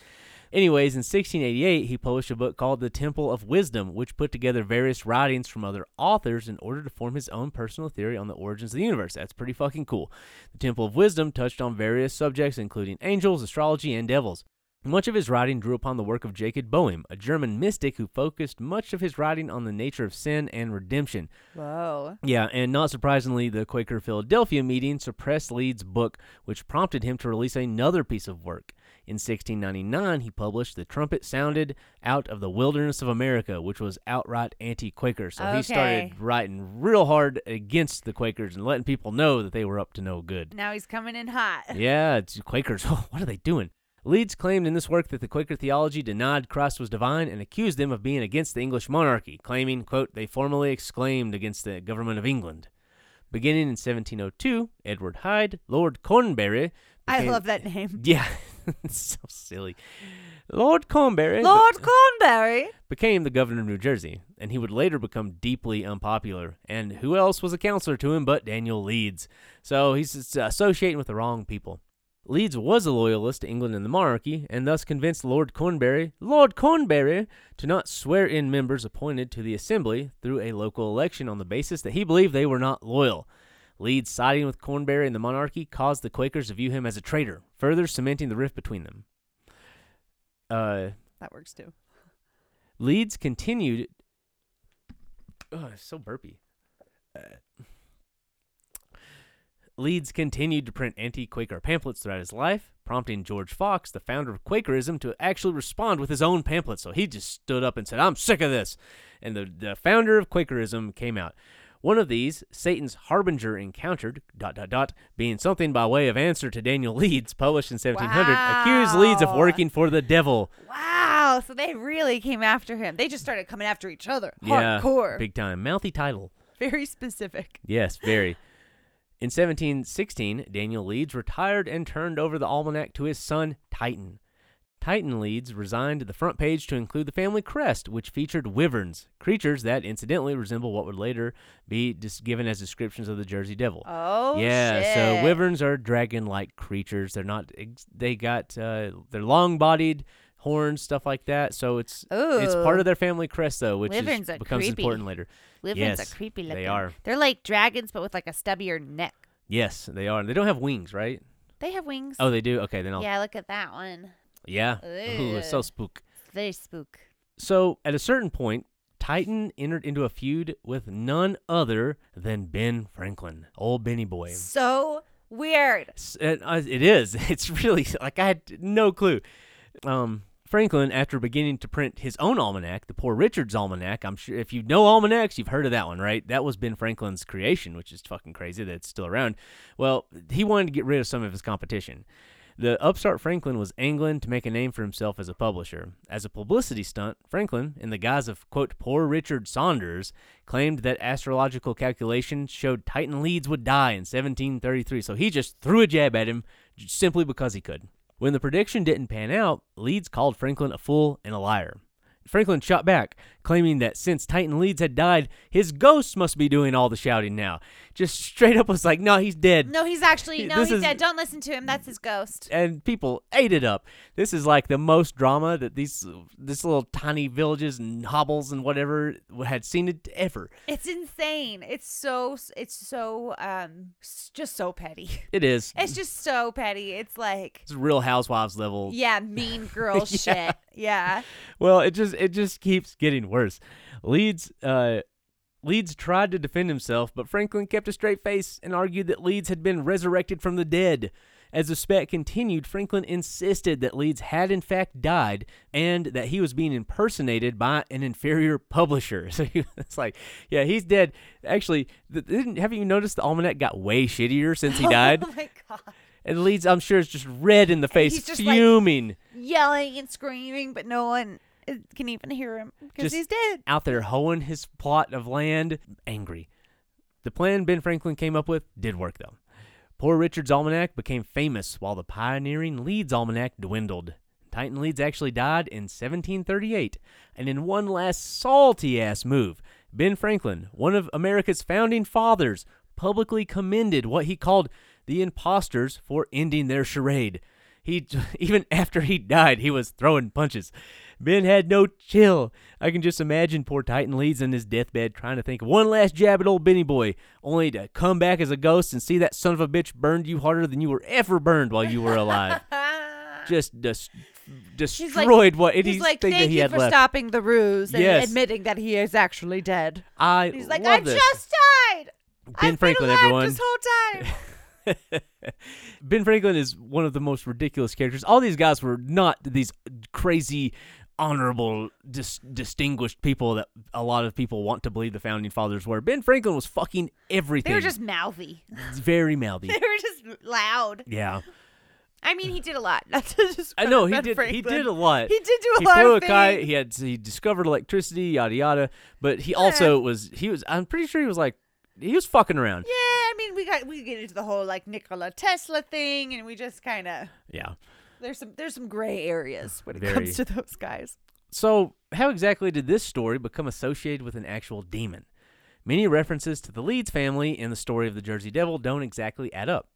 Anyways, in 1688, he published a book called The Temple of Wisdom, which put together various writings from other authors in order to form his own personal theory on the origins of the universe. That's pretty fucking cool. The Temple of Wisdom touched on various subjects, including angels, astrology, and devils. Much of his writing drew upon the work of Jacob Boehme, a German mystic who focused much of his writing on the nature of sin and redemption. Whoa. Yeah, and not surprisingly, the Quaker Philadelphia meeting suppressed Leeds' book, which prompted him to release another piece of work. In 1699, he published The Trumpet Sounded Out of the Wilderness of America, which was outright anti Quaker. So he started writing real hard against the Quakers and letting people know that they were up to no good. Now he's coming in hot. Yeah, it's Quakers. what are they doing? Leeds claimed in this work that the Quaker theology denied Christ was divine and accused them of being against the English monarchy, claiming, quote, they formally exclaimed against the government of England. Beginning in 1702, Edward Hyde, Lord Cornbury. I love that name. Yeah, it's so silly. Lord Cornbury be- Lord Cornbury. became the governor of New Jersey, and he would later become deeply unpopular. And who else was a counselor to him but Daniel Leeds? So he's associating with the wrong people. Leeds was a loyalist to England and the monarchy, and thus convinced Lord Cornbury, Lord Cornbury, to not swear in members appointed to the assembly through a local election on the basis that he believed they were not loyal. Leeds siding with Cornbury and the monarchy caused the Quakers to view him as a traitor, further cementing the rift between them. Uh, That works too. Leeds continued. Oh, it's so burpy. Uh, Leeds continued to print anti Quaker pamphlets throughout his life, prompting George Fox, the founder of Quakerism, to actually respond with his own pamphlet. So he just stood up and said, I'm sick of this. And the, the founder of Quakerism came out. One of these, Satan's Harbinger Encountered, dot, dot, dot, being something by way of answer to Daniel Leeds, published in 1700, accused Leeds of working for the devil. Wow. So they really came after him. They just started coming after each other. Yeah, Hardcore. big time. Mouthy title. Very specific. Yes, very. In 1716, Daniel Leeds retired and turned over the almanac to his son, Titan. Titan Leeds resigned the front page to include the family crest, which featured wyverns, creatures that incidentally resemble what would later be dis- given as descriptions of the Jersey Devil. Oh, yeah, shit. so wyverns are dragon-like creatures. They're not. They got. Uh, they're long-bodied, horns, stuff like that. So it's it's part of their family crest, though, which is, becomes creepy. important later. Wyverns Yes, are creepy They are. They're like dragons, but with like a stubbier neck. Yes, they are. They don't have wings, right? They have wings. Oh, they do. Okay, then I'll. yeah, look at that one. Yeah. Ooh, it's so spook. Very spook. So at a certain point, Titan entered into a feud with none other than Ben Franklin, old Benny boy. So weird. It, uh, it is. It's really like I had no clue. Um, Franklin, after beginning to print his own almanac, the Poor Richard's Almanac, I'm sure if you know almanacs, you've heard of that one, right? That was Ben Franklin's creation, which is fucking crazy that it's still around. Well, he wanted to get rid of some of his competition. The upstart Franklin was angling to make a name for himself as a publisher. As a publicity stunt, Franklin, in the guise of, quote, poor Richard Saunders, claimed that astrological calculations showed Titan Leeds would die in 1733. So he just threw a jab at him simply because he could. When the prediction didn't pan out, Leeds called Franklin a fool and a liar. Franklin shot back, claiming that since Titan Leeds had died, his ghost must be doing all the shouting now. Just straight up was like, no, he's dead. No, he's actually no, This he's is- dead. Don't listen to him. That's his ghost. and people ate it up. This is like the most drama that these this little tiny villages and hobbles and whatever had seen it ever. It's insane. It's so it's so um just so petty. It is. It's just so petty. It's like It's real housewives level. yeah, mean girl shit. Yeah. Well, it just it just keeps getting worse. Leeds uh Leeds tried to defend himself, but Franklin kept a straight face and argued that Leeds had been resurrected from the dead. As the spat continued, Franklin insisted that Leeds had in fact died and that he was being impersonated by an inferior publisher. So he, it's like, yeah, he's dead. Actually, th- didn't have you noticed the almanac got way shittier since he died? Oh my god. And Leeds, I'm sure, is just red in the face, just like- fuming. Yelling and screaming, but no one uh, can even hear him because he's dead. out there hoeing his plot of land, angry. The plan Ben Franklin came up with did work, though. Poor Richard's Almanac became famous while the pioneering Leeds Almanac dwindled. Titan Leeds actually died in 1738, and in one last salty ass move, Ben Franklin, one of America's founding fathers, publicly commended what he called the imposters for ending their charade. He even after he died, he was throwing punches. Ben had no chill. I can just imagine poor Titan Leeds in his deathbed trying to think of one last jab at old Benny Boy, only to come back as a ghost and see that son of a bitch burned you harder than you were ever burned while you were alive. just des- destroyed what anything He's like, that thank he you had for left. stopping the ruse and Yes. admitting that he is actually dead. I He's like, I this. just died. Ben I've Franklin, everyone. this whole time. ben Franklin is one of the most ridiculous characters. All these guys were not these crazy, honorable, dis- distinguished people that a lot of people want to believe the founding fathers were. Ben Franklin was fucking everything. they were just mouthy. very mouthy. they were just loud. yeah, I mean, he did a lot. Not to just I know he Ben did. He did a lot. He did do a he lot flew of a kite. things. He had he discovered electricity, yada yada. But he also was he was. I'm pretty sure he was like he was fucking around. Yeah, I mean, we got we get into the whole like Nikola Tesla thing, and we just kind of Yeah. there's some there's some gray areas when it Very. comes to those guys. So, how exactly did this story become associated with an actual demon? Many references to the Leeds family in the story of the Jersey Devil don't exactly add up.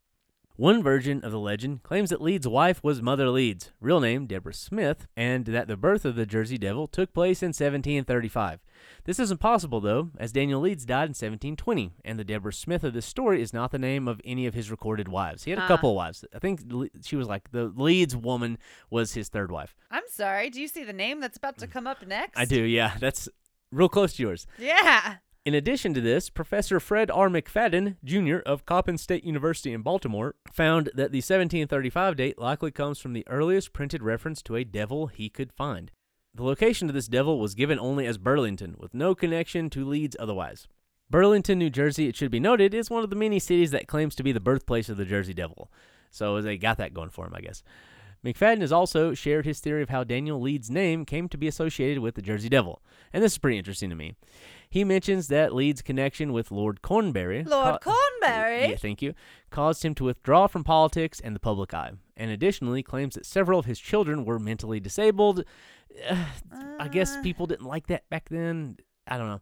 One version of the legend claims that Leeds' wife was Mother Leeds, real name Deborah Smith, and that the birth of the Jersey Devil took place in 1735. This isn't possible, though, as Daniel Leeds died in 1720, and the Deborah Smith of this story is not the name of any of his recorded wives. He had a Huh. couple wives. I think she was like the Leeds woman was his third wife. I'm sorry. Do you see the name that's about to come up next? I do, yeah. That's real close to yours. Yeah. In addition to this, Professor Fred R. McFadden, Jr. of Coppin State University in Baltimore, found that the 1735 date likely comes from the earliest printed reference to a devil he could find. The location of this devil was given only as Burlington, with no connection to Leeds otherwise. Burlington, New Jersey, it should be noted, is one of the many cities that claims to be the birthplace of the Jersey Devil. So they got that going for him, I guess. McFadden has also shared his theory of how Daniel Leeds' name came to be associated with the Jersey Devil, and this is pretty interesting to me. He mentions that Leeds' connection with Lord Cornbury, Lord ca- Cornbury. yeah, thank you, caused him to withdraw from politics and the public eye, and additionally claims that several of his children were mentally disabled. Uh, I guess Uh. people didn't like that back then. I don't know.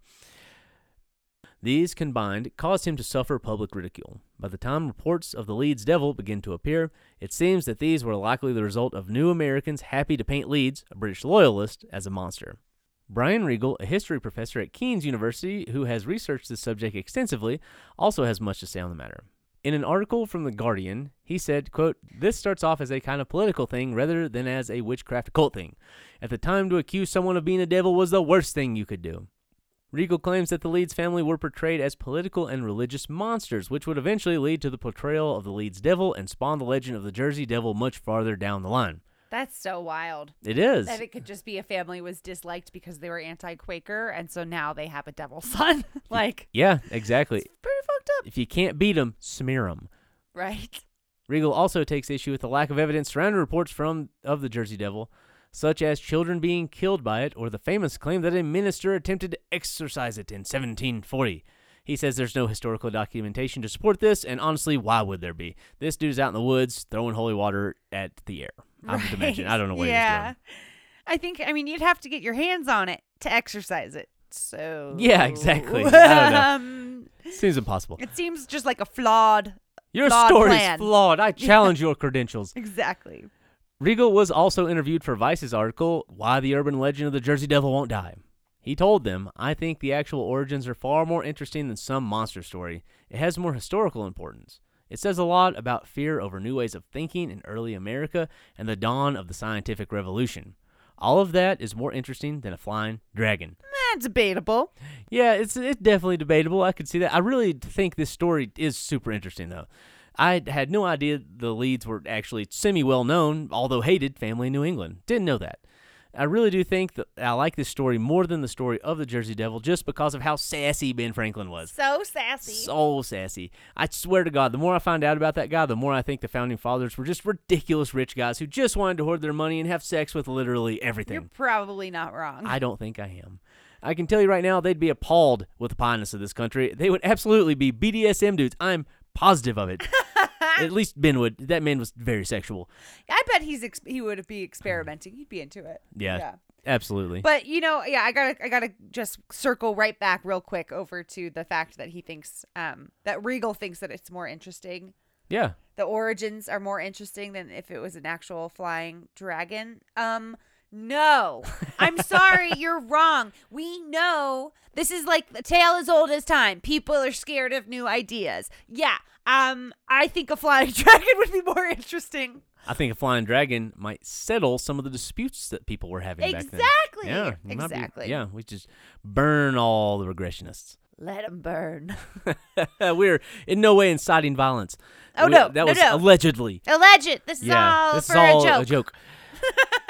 These combined caused him to suffer public ridicule. By the time reports of the Leeds Devil begin to appear, it seems that these were likely the result of new Americans happy to paint Leeds, a British loyalist, as a monster. Brian Regal, a history professor at Kean's University who has researched this subject extensively, also has much to say on the matter. In an article from The Guardian, he said, quote, This starts off as a kind of political thing rather than as a witchcraft cult thing. At the time, to accuse someone of being a devil was the worst thing you could do. Regal claims that the Leeds family were portrayed as political and religious monsters, which would eventually lead to the portrayal of the Leeds devil and spawn the legend of the Jersey Devil much farther down the line. That's so wild. It is. That it could just be a family was disliked because they were anti-Quaker, and so now they have a devil son. like, Yeah, exactly. it's pretty fucked up, If you can't beat 'em, smear 'em. right? Regal also takes issue with the lack of evidence surrounding reports from of the Jersey Devil, such as children being killed by it or the famous claim that a minister attempted to exorcise it in 1740. He says there's no historical documentation to support this, and honestly, why would there be? This dude's out in the woods throwing holy water at the air. Imagine. I don't know what yeah. I think. I mean, you'd have to get your hands on it to exercise it. So. Yeah, exactly. I don't know. um. Seems impossible. it seems just like a flawed. Your flawed story's plan. flawed. I challenge your credentials. Exactly. Regal was also interviewed for Vice's article, Why the Urban Legend of the Jersey Devil Won't Die. He told them, I think the actual origins are far more interesting than some monster story. It has more historical importance. It says a lot about fear over new ways of thinking in early America and the dawn of the scientific revolution. All of that is more interesting than a flying dragon. That's debatable. Yeah, it's it's definitely debatable. I could see that. I really think this story is super interesting though. I had no idea the Leeds were actually semi well known, although hated family in New England. Didn't know that. I really do think that I like this story more than the story of the Jersey Devil just because of how sassy Ben Franklin was. So sassy. So sassy. I swear to God, the more I find out about that guy, the more I think the founding fathers were just ridiculous rich guys who just wanted to hoard their money and have sex with literally everything. You're probably not wrong. I don't think I am. I can tell you right now, they'd be appalled with the pieness of this country. They would absolutely be BDSM dudes. I'm positive of it. At least Ben would. That man was very sexual. I bet he's ex- he would be experimenting. He'd be into it. Yeah, absolutely. But you know, yeah, I gotta I gotta just circle right back real quick over to the fact that he thinks um that Regal thinks that it's more interesting Yeah. The origins are more interesting than if it was an actual flying dragon. Um, no. I'm sorry, you're wrong. We know this is like the tale as old as time. People are scared of new ideas. Yeah. Um, I think a flying dragon would be more interesting. I think a flying dragon might settle some of the disputes that people were having back then. Exactly. Yeah, might be- Exactly. yeah, we just burn all the regressionists. Let them burn. We're in no way inciting violence. Oh, We- no, that no, was no. allegedly. Alleged. This is yeah, all this for is all a joke.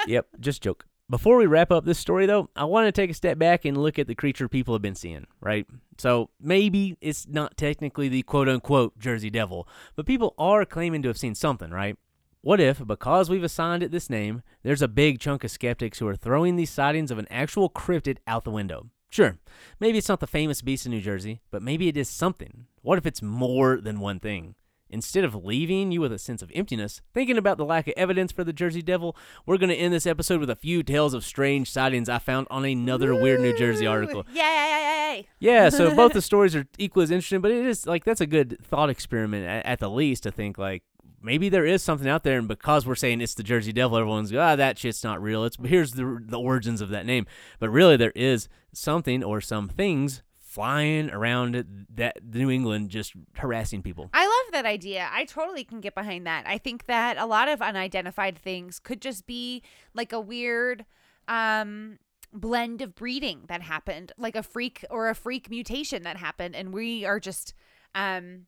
Yep, just joke. Before we wrap up this story, though, I want to take a step back and look at the creature people have been seeing, right? So maybe it's not technically the quote unquote Jersey Devil, but people are claiming to have seen something, right? What if, because we've assigned it this name, there's a big chunk of skeptics who are throwing these sightings of an actual cryptid out the window? Sure, maybe it's not the famous beast in New Jersey, but maybe it is something. What if it's more than one thing? Instead of leaving you with a sense of emptiness, thinking about the lack of evidence for the Jersey Devil, we're going to end this episode with a few tales of strange sightings I found on another Weird New Jersey article. Yay, yay, yay. Yeah, Yeah, so both the stories are equally as interesting, but it is like that's a good thought experiment at, at the least to think like maybe there is something out there, and because we're saying it's the Jersey Devil, everyone's go ah that shit's not real. It's here's the the origins of that name, but really there is something or some things flying around that New England just harassing people. I love that idea. I totally can get behind that. I think that a lot of unidentified things could just be like a weird um blend of breeding that happened, like a freak or a freak mutation that happened and we are just um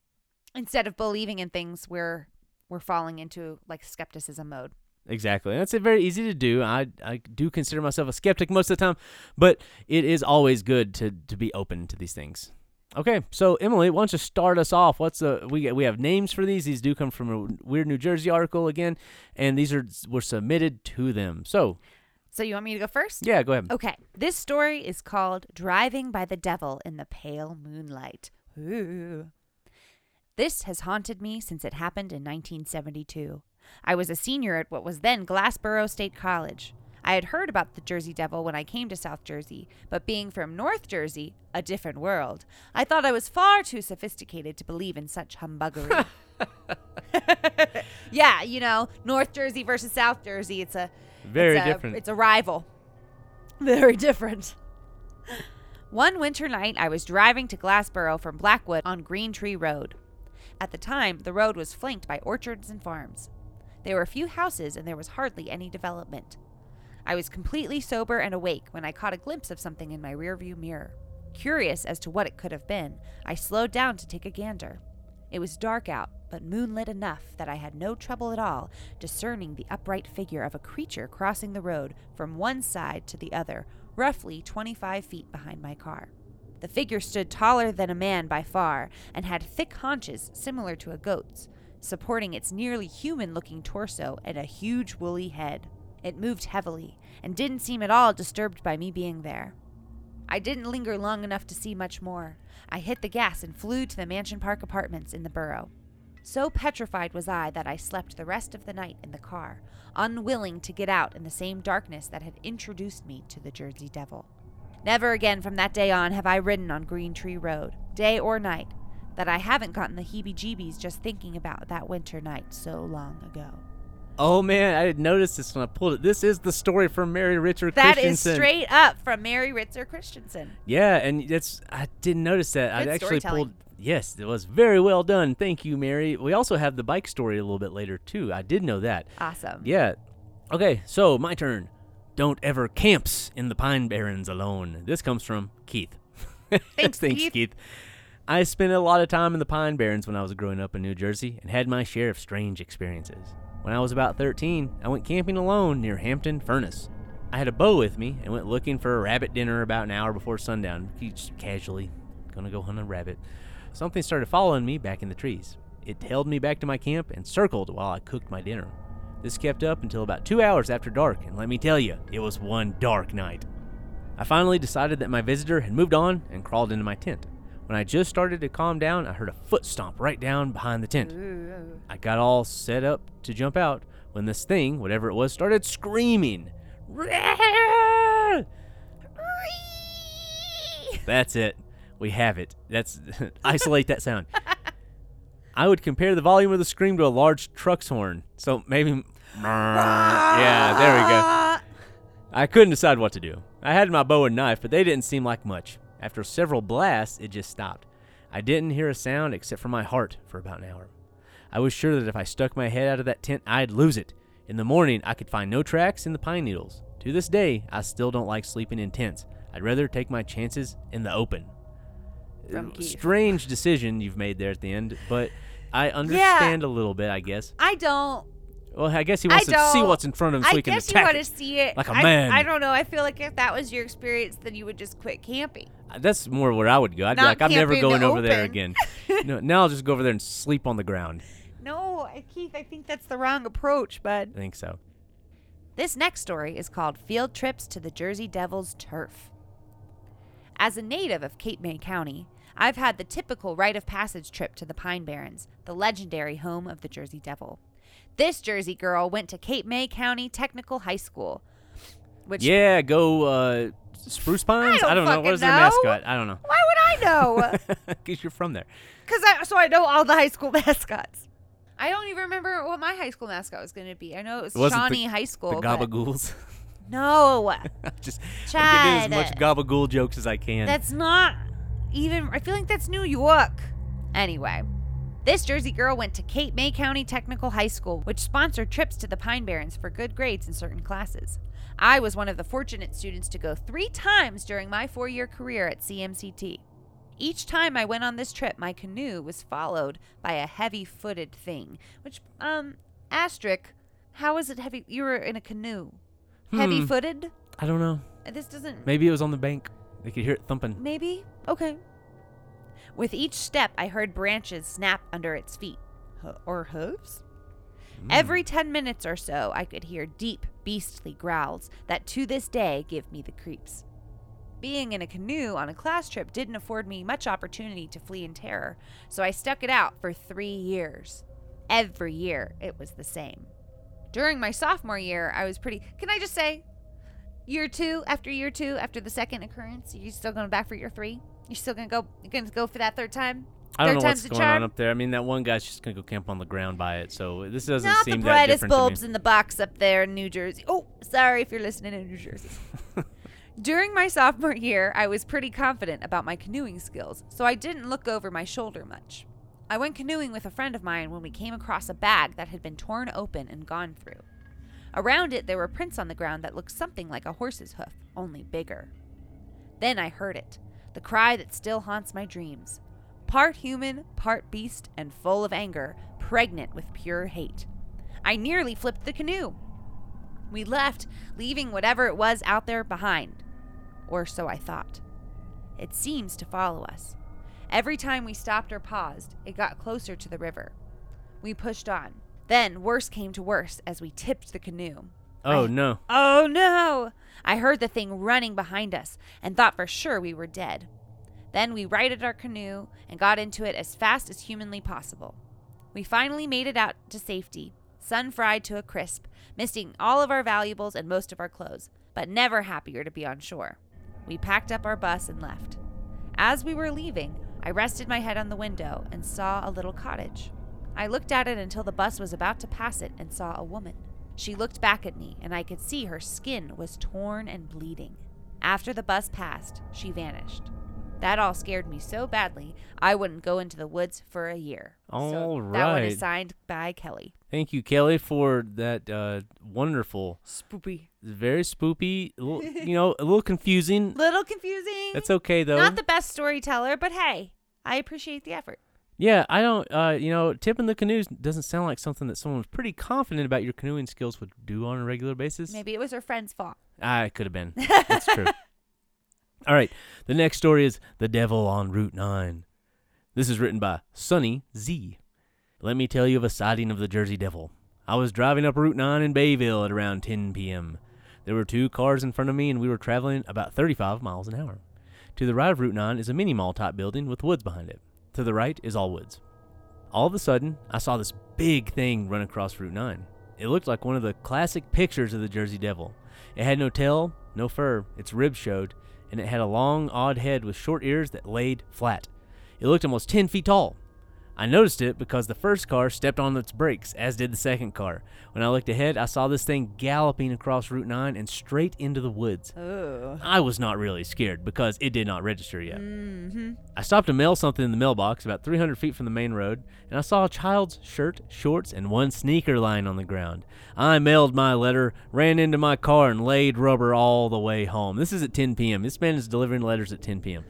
instead of believing in things we're we're falling into like skepticism mode. Exactly. That's it, very easy to do. I I do consider myself a skeptic most of the time, but it is always good to to be open to these things. Okay, so Emily, why don't you start us off? What's the we get? We have names for these. These do come from a weird New Jersey article again, and these are were submitted to them. So So you want me to go first? yeah, go ahead. Okay. This story is called Driving by the Devil in the Pale Moonlight. Ooh. This has haunted me since it happened in 1972. I was a senior at what was then Glassboro State College. I had heard about the Jersey Devil when I came to South Jersey, but being from North Jersey, a different world, I thought I was far too sophisticated to believe in such humbuggery. yeah, you know, North Jersey versus South Jersey, it's a Very it's a- different. It's a rival. Very different. One winter night, I was driving to Glassboro from Blackwood on Green Tree Road. At the time, the road was flanked by orchards and farms. There were few houses and there was hardly any development. I was completely sober and awake when I caught a glimpse of something in my rearview mirror. Curious as to what it could have been, I slowed down to take a gander. It was dark out, but moonlit enough that I had no trouble at all discerning the upright figure of a creature crossing the road from one side to the other, roughly 25 feet behind my car. The figure stood taller than a man by far and had thick haunches similar to a goat's, supporting its nearly human looking torso and a huge woolly head. It moved heavily and didn't seem at all disturbed by me being there. I didn't linger long enough to see much more. I hit the gas and flew to the Mansion Park apartments in the borough. So petrified was I that I slept the rest of the night in the car, unwilling to get out in the same darkness that had introduced me to the Jersey Devil. Never again from that day on have I ridden on Green Tree Road, day or night, that I haven't gotten the heebie jeebies just thinking about that winter night so long ago. oh man, I didn't notice this when I pulled it. This is the story from Mary Richard That is Christensen. That is straight up from Mary Ritzer Christensen. Yeah, and that's I didn't notice that. I actually pulled. Yes, it was very well done. Thank you, Mary. We also have the bike story a little bit later too. I did know that. Awesome. Yeah. Okay, so my turn. Don't ever camps in the Pine Barrens alone. This comes from Keith. Thanks, Thanks, Keith. Keith. I spent a lot of time in the Pine Barrens when I was growing up in New Jersey and had my share of strange experiences. When I was about 13, I went camping alone near Hampton Furnace. I had a bow with me and went looking for a rabbit dinner about an hour before sundown, just casually, gonna go hunt a rabbit. Something started following me back in the trees. It tailed me back to my camp and circled while I cooked my dinner. This kept up until about two hours after dark, and let me tell you, it was one dark night. I finally decided that my visitor had moved on and crawled into my tent. When I just started to calm down, I heard a foot stomp right down behind the tent. Ooh. I got all set up to jump out when this thing, whatever it was, started screaming. That's it. We have it. That's isolate that sound. I would compare the volume of the scream to a large truck's horn. So maybe. yeah, there we go. I couldn't decide what to do. I had my bow and knife, but they didn't seem like much. After several blasts, it just stopped. I didn't hear a sound except for my heart for about an hour. I was sure that if I stuck my head out of that tent, I'd lose it. In the morning, I could find no tracks in the pine needles. To this day, I still don't like sleeping in tents. I'd rather take my chances in the open. Uh, Keith. Strange decision you've made there at the end, but I understand a little bit, I guess. I don't. Well, I guess he wants to see what's in front of him so I he can guess you attack want to it. see it like a I- man. I, don't know. I feel like if that was your experience, then you would just quit camping. Uh, That's more where I would go. I'd be Not like, I'm never camping going over there open. again. no, now I'll just go over there and sleep on the ground. No, I- Keith, I think that's the wrong approach, bud. I think so. This next story is called Field Trips to the Jersey Devils Turf. As a native of Cape May County, I've had the typical rite of passage trip to the Pine Barrens, the legendary home of the Jersey Devil. This Jersey girl went to Cape May County Technical High School, which Yeah, go uh, Spruce Pines. I don't know. What is their know. mascot? I don't know. why would I know? Because you're from there. Because I so I know all the high school mascots. I don't even remember what my high school mascot was going to be. I know it was Was it the- Shawnee High School. the but- Gabagools. No, just I'm getting as Chad. much Gabagool jokes as I can. That's not even. I feel like that's New York. Anyway, this Jersey girl went to Cape May County Technical High School, which sponsored trips to the Pine Barrens for good grades in certain classes. I was one of the fortunate students to go three times during my four year career at CMCT. Each time I went on this trip, my canoe was followed by a heavy footed thing. Which, um, asterisk, how is it heavy? You were in a canoe. Heavy Hmm. footed? I don't know. This doesn't. Maybe it was on the bank. They could hear it thumping. Maybe? Okay. With each step, I heard branches snap under its feet. Or hooves? Hmm. Every 10 minutes or so, I could hear deep, beastly growls that to this day give me the creeps. Being in a canoe on a class trip didn't afford me much opportunity to flee in terror, so I stuck it out for three years. Every year, it was the same. During my sophomore year, I was pretty. Can I just say, year two, after year two, after the second occurrence, you still going back for year three? You're still gonna go? You're gonna go for that third time? I don't Third know what's going charm? on up there. I mean, that one guy's just gonna go camp on the ground by it, so this doesn't Not seem the that brightest different bulbs to me. in the box up there in New Jersey. Oh, sorry if you're listening in New Jersey. During my sophomore year, I was pretty confident about my canoeing skills, so I didn't look over my shoulder much. I went canoeing with a friend of mine when we came across a bag that had been torn open and gone through. Around it, there were prints on the ground that looked something like a horse's hoof, only bigger. Then I heard it, the cry that still haunts my dreams. Part human, part beast, and full of anger, pregnant with pure hate. I nearly flipped the canoe. We left, leaving whatever it was out there behind. Or so I thought. It seems to follow us. Every time we stopped or paused, it got closer to the river. We pushed on. Then worse came to worse as we tipped the canoe. Oh I- no! Oh no! I heard the thing running behind us and thought for sure we were dead. Then we righted our canoe and got into it as fast as humanly possible. We finally made it out to safety, sun fried to a crisp, missing all of our valuables and most of our clothes, but never happier to be on shore. We packed up our bus and left. As we were leaving, I rested my head on the window and saw a little cottage. I looked at it until the bus was about to pass it and saw a woman. She looked back at me, and I could see her skin was torn and bleeding. After the bus passed, she vanished. That all scared me so badly, I wouldn't go into the woods for a year. All so That one is signed by Kelly. Thank you, Kelly, for that uh, wonderful, Spoopy. very spoopy, little, you know, a little confusing. Little confusing. That's okay though. Not the best storyteller, but hey, I appreciate the effort. Yeah, I don't. Uh, you know, tipping the canoes doesn't sound like something that someone was pretty confident about your canoeing skills would do on a regular basis. Maybe it was her friend's fault. Ah, it could have been. That's true. All right, the next story is The Devil on Route 9. This is written by Sunny Z. Let me tell you of a sighting of the Jersey Devil. I was driving up Route 9 in Bayville at around 10 p.m. There were two cars in front of me, and we were traveling about 35 miles an hour. To the right of Route 9 is a mini mall type building with woods behind it. To the right is all woods. All of a sudden, I saw this big thing run across Route 9. It looked like one of the classic pictures of the Jersey Devil. It had no tail, no fur, its ribs showed, and it had a long, odd head with short ears that laid flat. It looked almost 10 feet tall. I noticed it because the first car stepped on its brakes, as did the second car. When I looked ahead, I saw this thing galloping across Route 9 and straight into the woods. Ooh. I was not really scared because it did not register yet. Mm-hmm. I stopped to mail something in the mailbox about 300 feet from the main road, and I saw a child's shirt, shorts, and one sneaker lying on the ground. I mailed my letter, ran into my car, and laid rubber all the way home. This is at 10 p.m. This man is delivering letters at 10 p.m.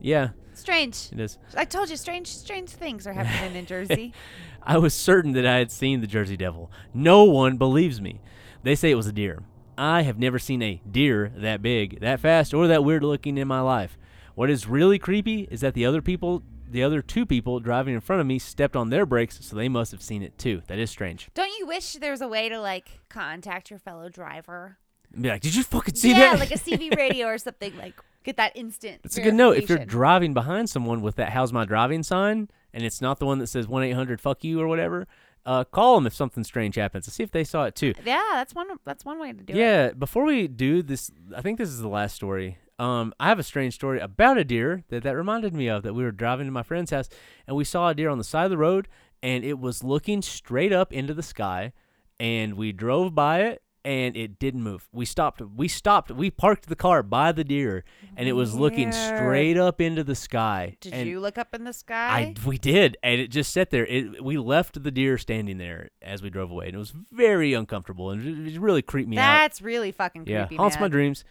Yeah, Strange. it is. I told you, strange, strange things are happening in Jersey. I was certain that I had seen the Jersey Devil. No one believes me. They say it was a deer. I have never seen a deer that big, that fast, or that weird looking in my life. What is really creepy is that the other people, the other two people driving in front of me, stepped on their brakes, so they must have seen it too. That is strange. Don't you wish there was a way to like contact your fellow driver? Be like, did you fucking see yeah, that? Yeah, like a CB radio or something. Like get that instant. It's a good note. If you're driving behind someone with that "How's my driving" sign, and it's not the one that says one eight hundred fuck you or whatever, uh, call them if something strange happens to see if they saw it too. yeah, that's one. That's one way to do it. yeah, before we do this, I think this is the last story. Um, I have a strange story about a deer that that reminded me of that we were driving to my friend's house and we saw a deer on the side of the road and it was looking straight up into the sky and we drove by it and it didn't move. We stopped. We stopped. We parked the car by the deer and it was looking straight up into the sky. Did and you look up in the sky? I we did, and it just sat there. It, we left the deer standing there as we drove away, and it was very uncomfortable, and it, really creeped me out. That's really fucking Yeah, creepy. haunts my dreams.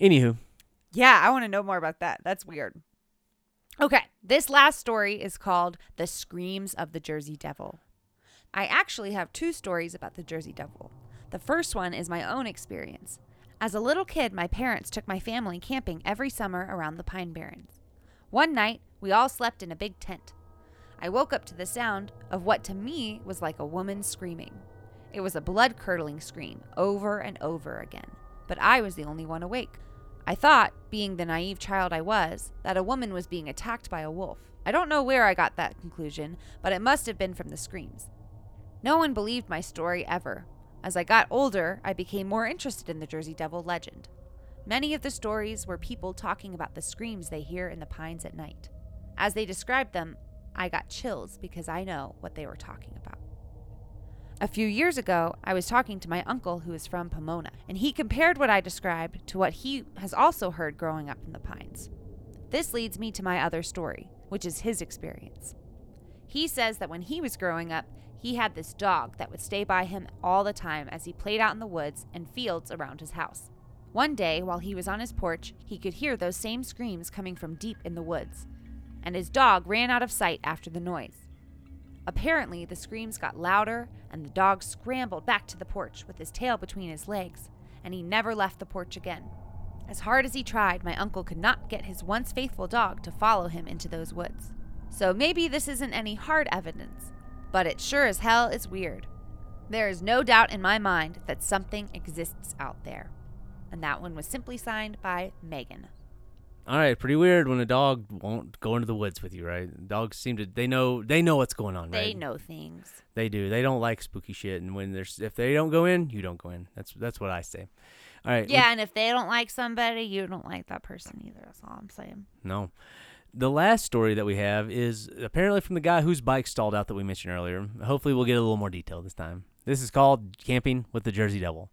Anywho, Yeah, I want to know more about that. That's weird. Okay, this last story is called The Screams of the Jersey Devil. I actually have two stories about the Jersey Devil. The first one is my own experience. As a little kid, my parents took my family camping every summer around the Pine Barrens. One night, we all slept in a big tent. I woke up to the sound of what to me was like a woman screaming. It was a blood curdling scream over and over again, but I was the only one awake. I thought, being the naive child I was, that a woman was being attacked by a wolf. I don't know where I got that conclusion, but it must have been from the screams. No one believed my story ever. As I got older, I became more interested in the Jersey Devil legend. Many of the stories were people talking about the screams they hear in the pines at night. As they described them, I got chills because I know what they were talking about. A few years ago, I was talking to my uncle who is from Pomona, and he compared what I described to what he has also heard growing up in the pines. This leads me to my other story, which is his experience. He says that when he was growing up, he had this dog that would stay by him all the time as he played out in the woods and fields around his house. One day, while he was on his porch, he could hear those same screams coming from deep in the woods, and his dog ran out of sight after the noise. Apparently, the screams got louder, and the dog scrambled back to the porch with his tail between his legs, and he never left the porch again. As hard as he tried, my uncle could not get his once faithful dog to follow him into those woods. So maybe this isn't any hard evidence, but it sure as hell is weird. There is no doubt in my mind that something exists out there. And that one was simply signed by Megan. all right, pretty weird when a dog won't go into the woods with you, right? Dogs seem to they know they know what's going on, They right? They know things. They do. They don't like spooky shit, and when there's if they don't go in, you don't go in. That's that's what I say. All right. Yeah, and if they don't like somebody, you don't like that person either. That's all I'm saying. No. The last story that we have is apparently from the guy whose bike stalled out that we mentioned earlier. Hopefully, we'll get a little more detail this time. This is called Camping with the Jersey Devil.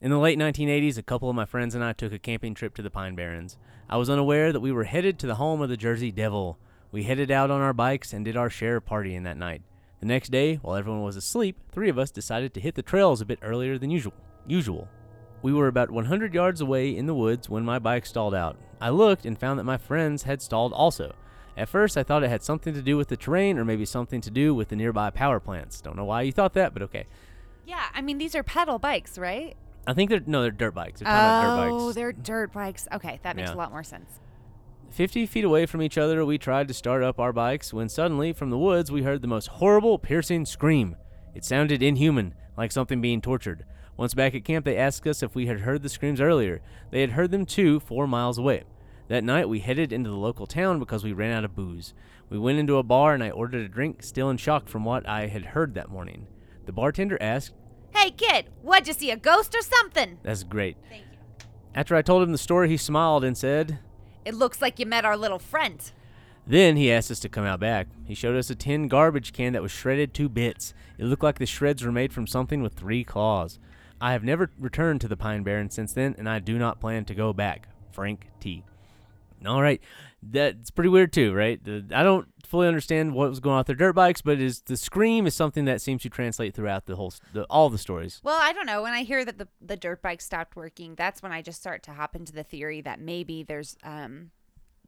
In the late 1980s, a couple of my friends and I took a camping trip to the Pine Barrens. I was unaware that we were headed to the home of the Jersey Devil. We headed out on our bikes and did our share of partying that night. The next day, while everyone was asleep, three of us decided to hit the trails a bit earlier than usual. Usual. We were about 100 yards away in the woods when my bike stalled out. I looked and found that my friends had stalled also. At first, I thought it had something to do with the terrain or maybe something to do with the nearby power plants. Don't know why you thought that, but okay. Yeah, I mean these are pedal bikes, right? I think they're no, they're dirt bikes. They're about dirt oh, bikes. they're dirt bikes. Okay, that makes Yeah. a lot more sense. 50 feet away from each other, we tried to start up our bikes when suddenly, from the woods, we heard the most horrible, piercing scream. It sounded inhuman, like something being tortured. Once back at camp, they asked us if we had heard the screams earlier. They had heard them too, four miles away. That night, we headed into the local town because we ran out of booze. We went into a bar and I ordered a drink, still in shock from what I had heard that morning. The bartender asked, Hey kid, what'd you see? A ghost or something? That's great. Thank you. After I told him the story, he smiled and said, It looks like you met our little friend. Then he asked us to come out back. He showed us a tin garbage can that was shredded to bits. It looked like the shreds were made from something with three claws. I have never returned to the Pine Barren since then, and I do not plan to go back. Frank T. All right, that's pretty weird too, right? I don't fully understand what was going on with their dirt bikes, but is the scream is something that seems to translate throughout the whole the, all the stories. Well, I don't know. When I hear that the the dirt bike stopped working, that's when I just start to hop into the theory that maybe there's um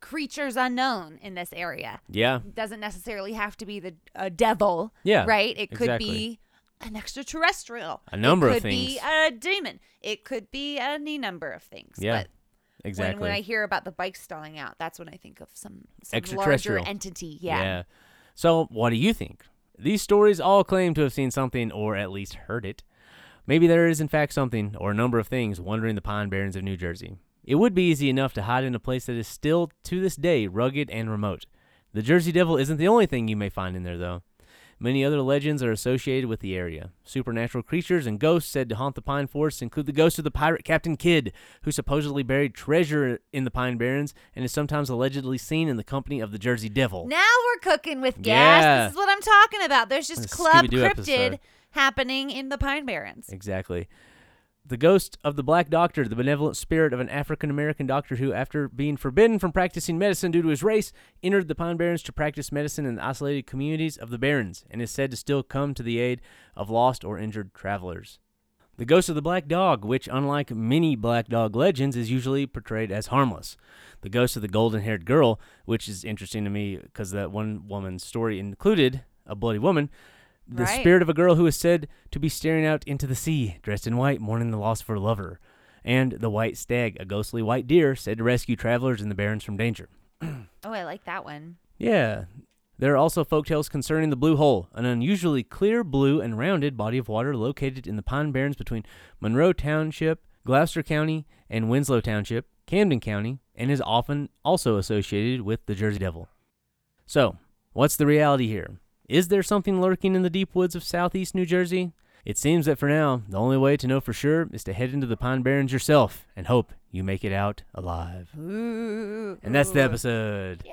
creatures unknown in this area. Yeah, it Doesn't necessarily have to be the a devil, yeah, right? It could exactly. be an extraterrestrial. A number it of could be things. a demon. It could be any number of things. Yeah, But exactly. when, when I hear about the bike stalling out, that's when I think of some, some larger Extraterrestrial. entity. Yeah. So, what do you think? These stories all claim to have seen something or at least heard it. Maybe there is, in fact, something or a number of things wandering the Pine Barrens of New Jersey. It would be easy enough to hide in a place that is still, to this day, rugged and remote. The Jersey Devil isn't the only thing you may find in there, though. Many other legends are associated with the area. Supernatural creatures and ghosts said to haunt the Pine Forests include the ghost of the pirate Captain Kidd, who supposedly buried treasure in the Pine Barrens and is sometimes allegedly seen in the company of the Jersey Devil. Now we're cooking with gas. Yeah. This is what I'm talking about. There's just Club Scooby-Doo Cryptid episode. happening in the Pine Barrens. Exactly. The ghost of the Black Doctor, the benevolent spirit of an African American doctor who, after being forbidden from practicing medicine due to his race, entered the Pine Barrens to practice medicine in the isolated communities of the Barrens and is said to still come to the aid of lost or injured travelers. The ghost of the Black Dog, which, unlike many Black Dog legends, is usually portrayed as harmless. The ghost of the golden haired girl, which is interesting to me because that one woman's story included a bloody woman. The Right. spirit of a girl who is said to be staring out into the sea, dressed in white, mourning the loss of her lover. And the white stag, a ghostly white deer, said to rescue travelers in the Barrens from danger. Oh, I like that one. Yeah. There are also folktales concerning the Blue Hole, an unusually clear, blue, and rounded body of water located in the Pine Barrens between Monroe Township, Gloucester County, and Winslow Township, Camden County, and is often also associated with the Jersey Devil. So, what's the reality here? Is there something lurking in the deep woods of southeast New Jersey? It seems that for now, the only way to know for sure is to head into the Pine Barrens yourself and hope you make it out alive. Ooh. And that's the episode. Yay.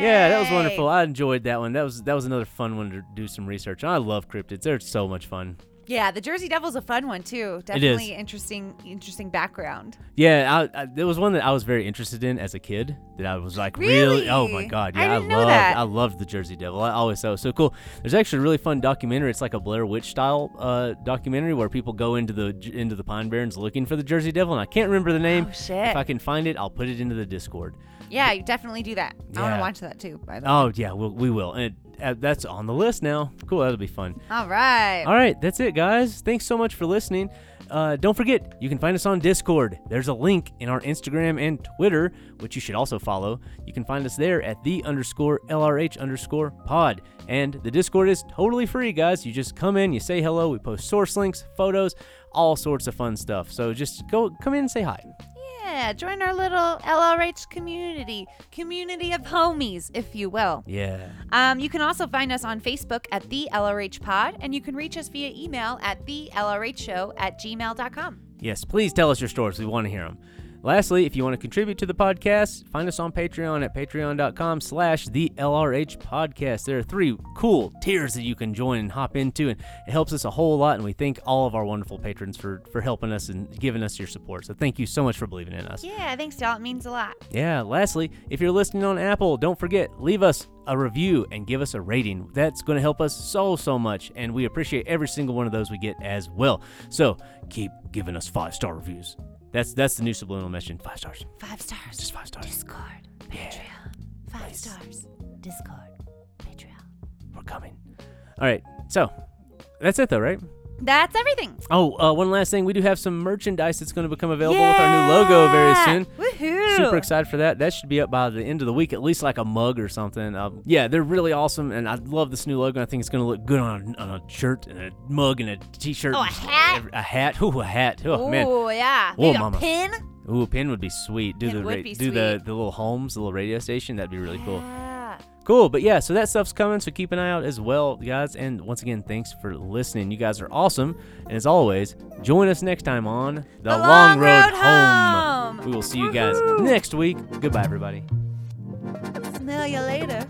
Yeah, that was wonderful. I enjoyed that one. That was that was another fun one to do some research. on. I love cryptids. They're so much fun. Yeah, the Jersey Devil's a fun one too. Definitely interesting, interesting background. Yeah, I, I, there was one that I was very interested in as a kid. That I was like, really? Oh my god, yeah, I, know loved. I loved the Jersey Devil. I always thought it was so cool. There's actually a really fun documentary. It's like a Blair Witch style uh, documentary where people go into the into the Pine Barrens looking for the Jersey Devil, and I can't remember the name. Oh shit. If I can find it, I'll put it into the Discord. yeah, you definitely do that. I want to watch that too. By the way. Oh yeah, we'll, we will. And uh, that's on the list now. Cool, that'll be fun. All right. All right, that's it, guys. Thanks so much for listening. Uh, don't forget, you can find us on Discord. There's a link in our Instagram and Twitter, which you should also follow. You can find us there at the underscore LRH underscore pod. And the Discord is totally free, guys. You just come in, you say hello, we post source links, photos, all sorts of fun stuff. So just go, come in and say hi. Yeah, join our little LRH community, community of homies, if you will. Yeah. Um, you can also find us on Facebook at the LRH Pod, and you can reach us via email at the LRH Show at gmail.com. Yes, please tell us your stories. We want to hear them. Lastly, if you want to contribute to the podcast, find us on Patreon at patreon.com slash the LRH podcast. There are three cool tiers that you can join and hop into, and it helps us a whole lot, and we thank all of our wonderful patrons for, for helping us and giving us your support. So thank you so much for believing in us. Yeah, thanks, y'all. It means a lot. Yeah, lastly, if you're listening on Apple, don't forget, leave us a review and give us a rating. That's going to help us so, so much, and we appreciate every single one of those we get as well. So keep giving us five star reviews. That's that's the new subliminal message. Five stars. Five stars. Just five stars. Discord. Patreon. Five Nice. stars. Discord. Patreon. We're coming. All right. So that's it, though, right? That's everything. Oh, uh, one last thing. We do have some merchandise that's going to become available with our new logo very soon. Woohoo. Super excited for that. That should be up by the end of the week, at least like a mug or something. Um, yeah, they're really awesome, and I love this new logo. I think it's going to look good on, on a shirt and a mug and a t-shirt. Oh, a hat? A hat. Ooh, a hat. Oh man. Oh, yeah. Whoa, Maybe a mama. pin. Ooh, a pin would be sweet. Do Pin the would ra- do the sweet. the little homes, the little radio station. That'd be really. Yeah. Cool, but yeah, so that stuff's coming, so keep an eye out as well, guys. And once again, thanks for listening. You guys are awesome. And as always, join us next time on The, The Long, Long Road, Road Home. Home. We will see you guys next week. Goodbye, everybody. Smell you later.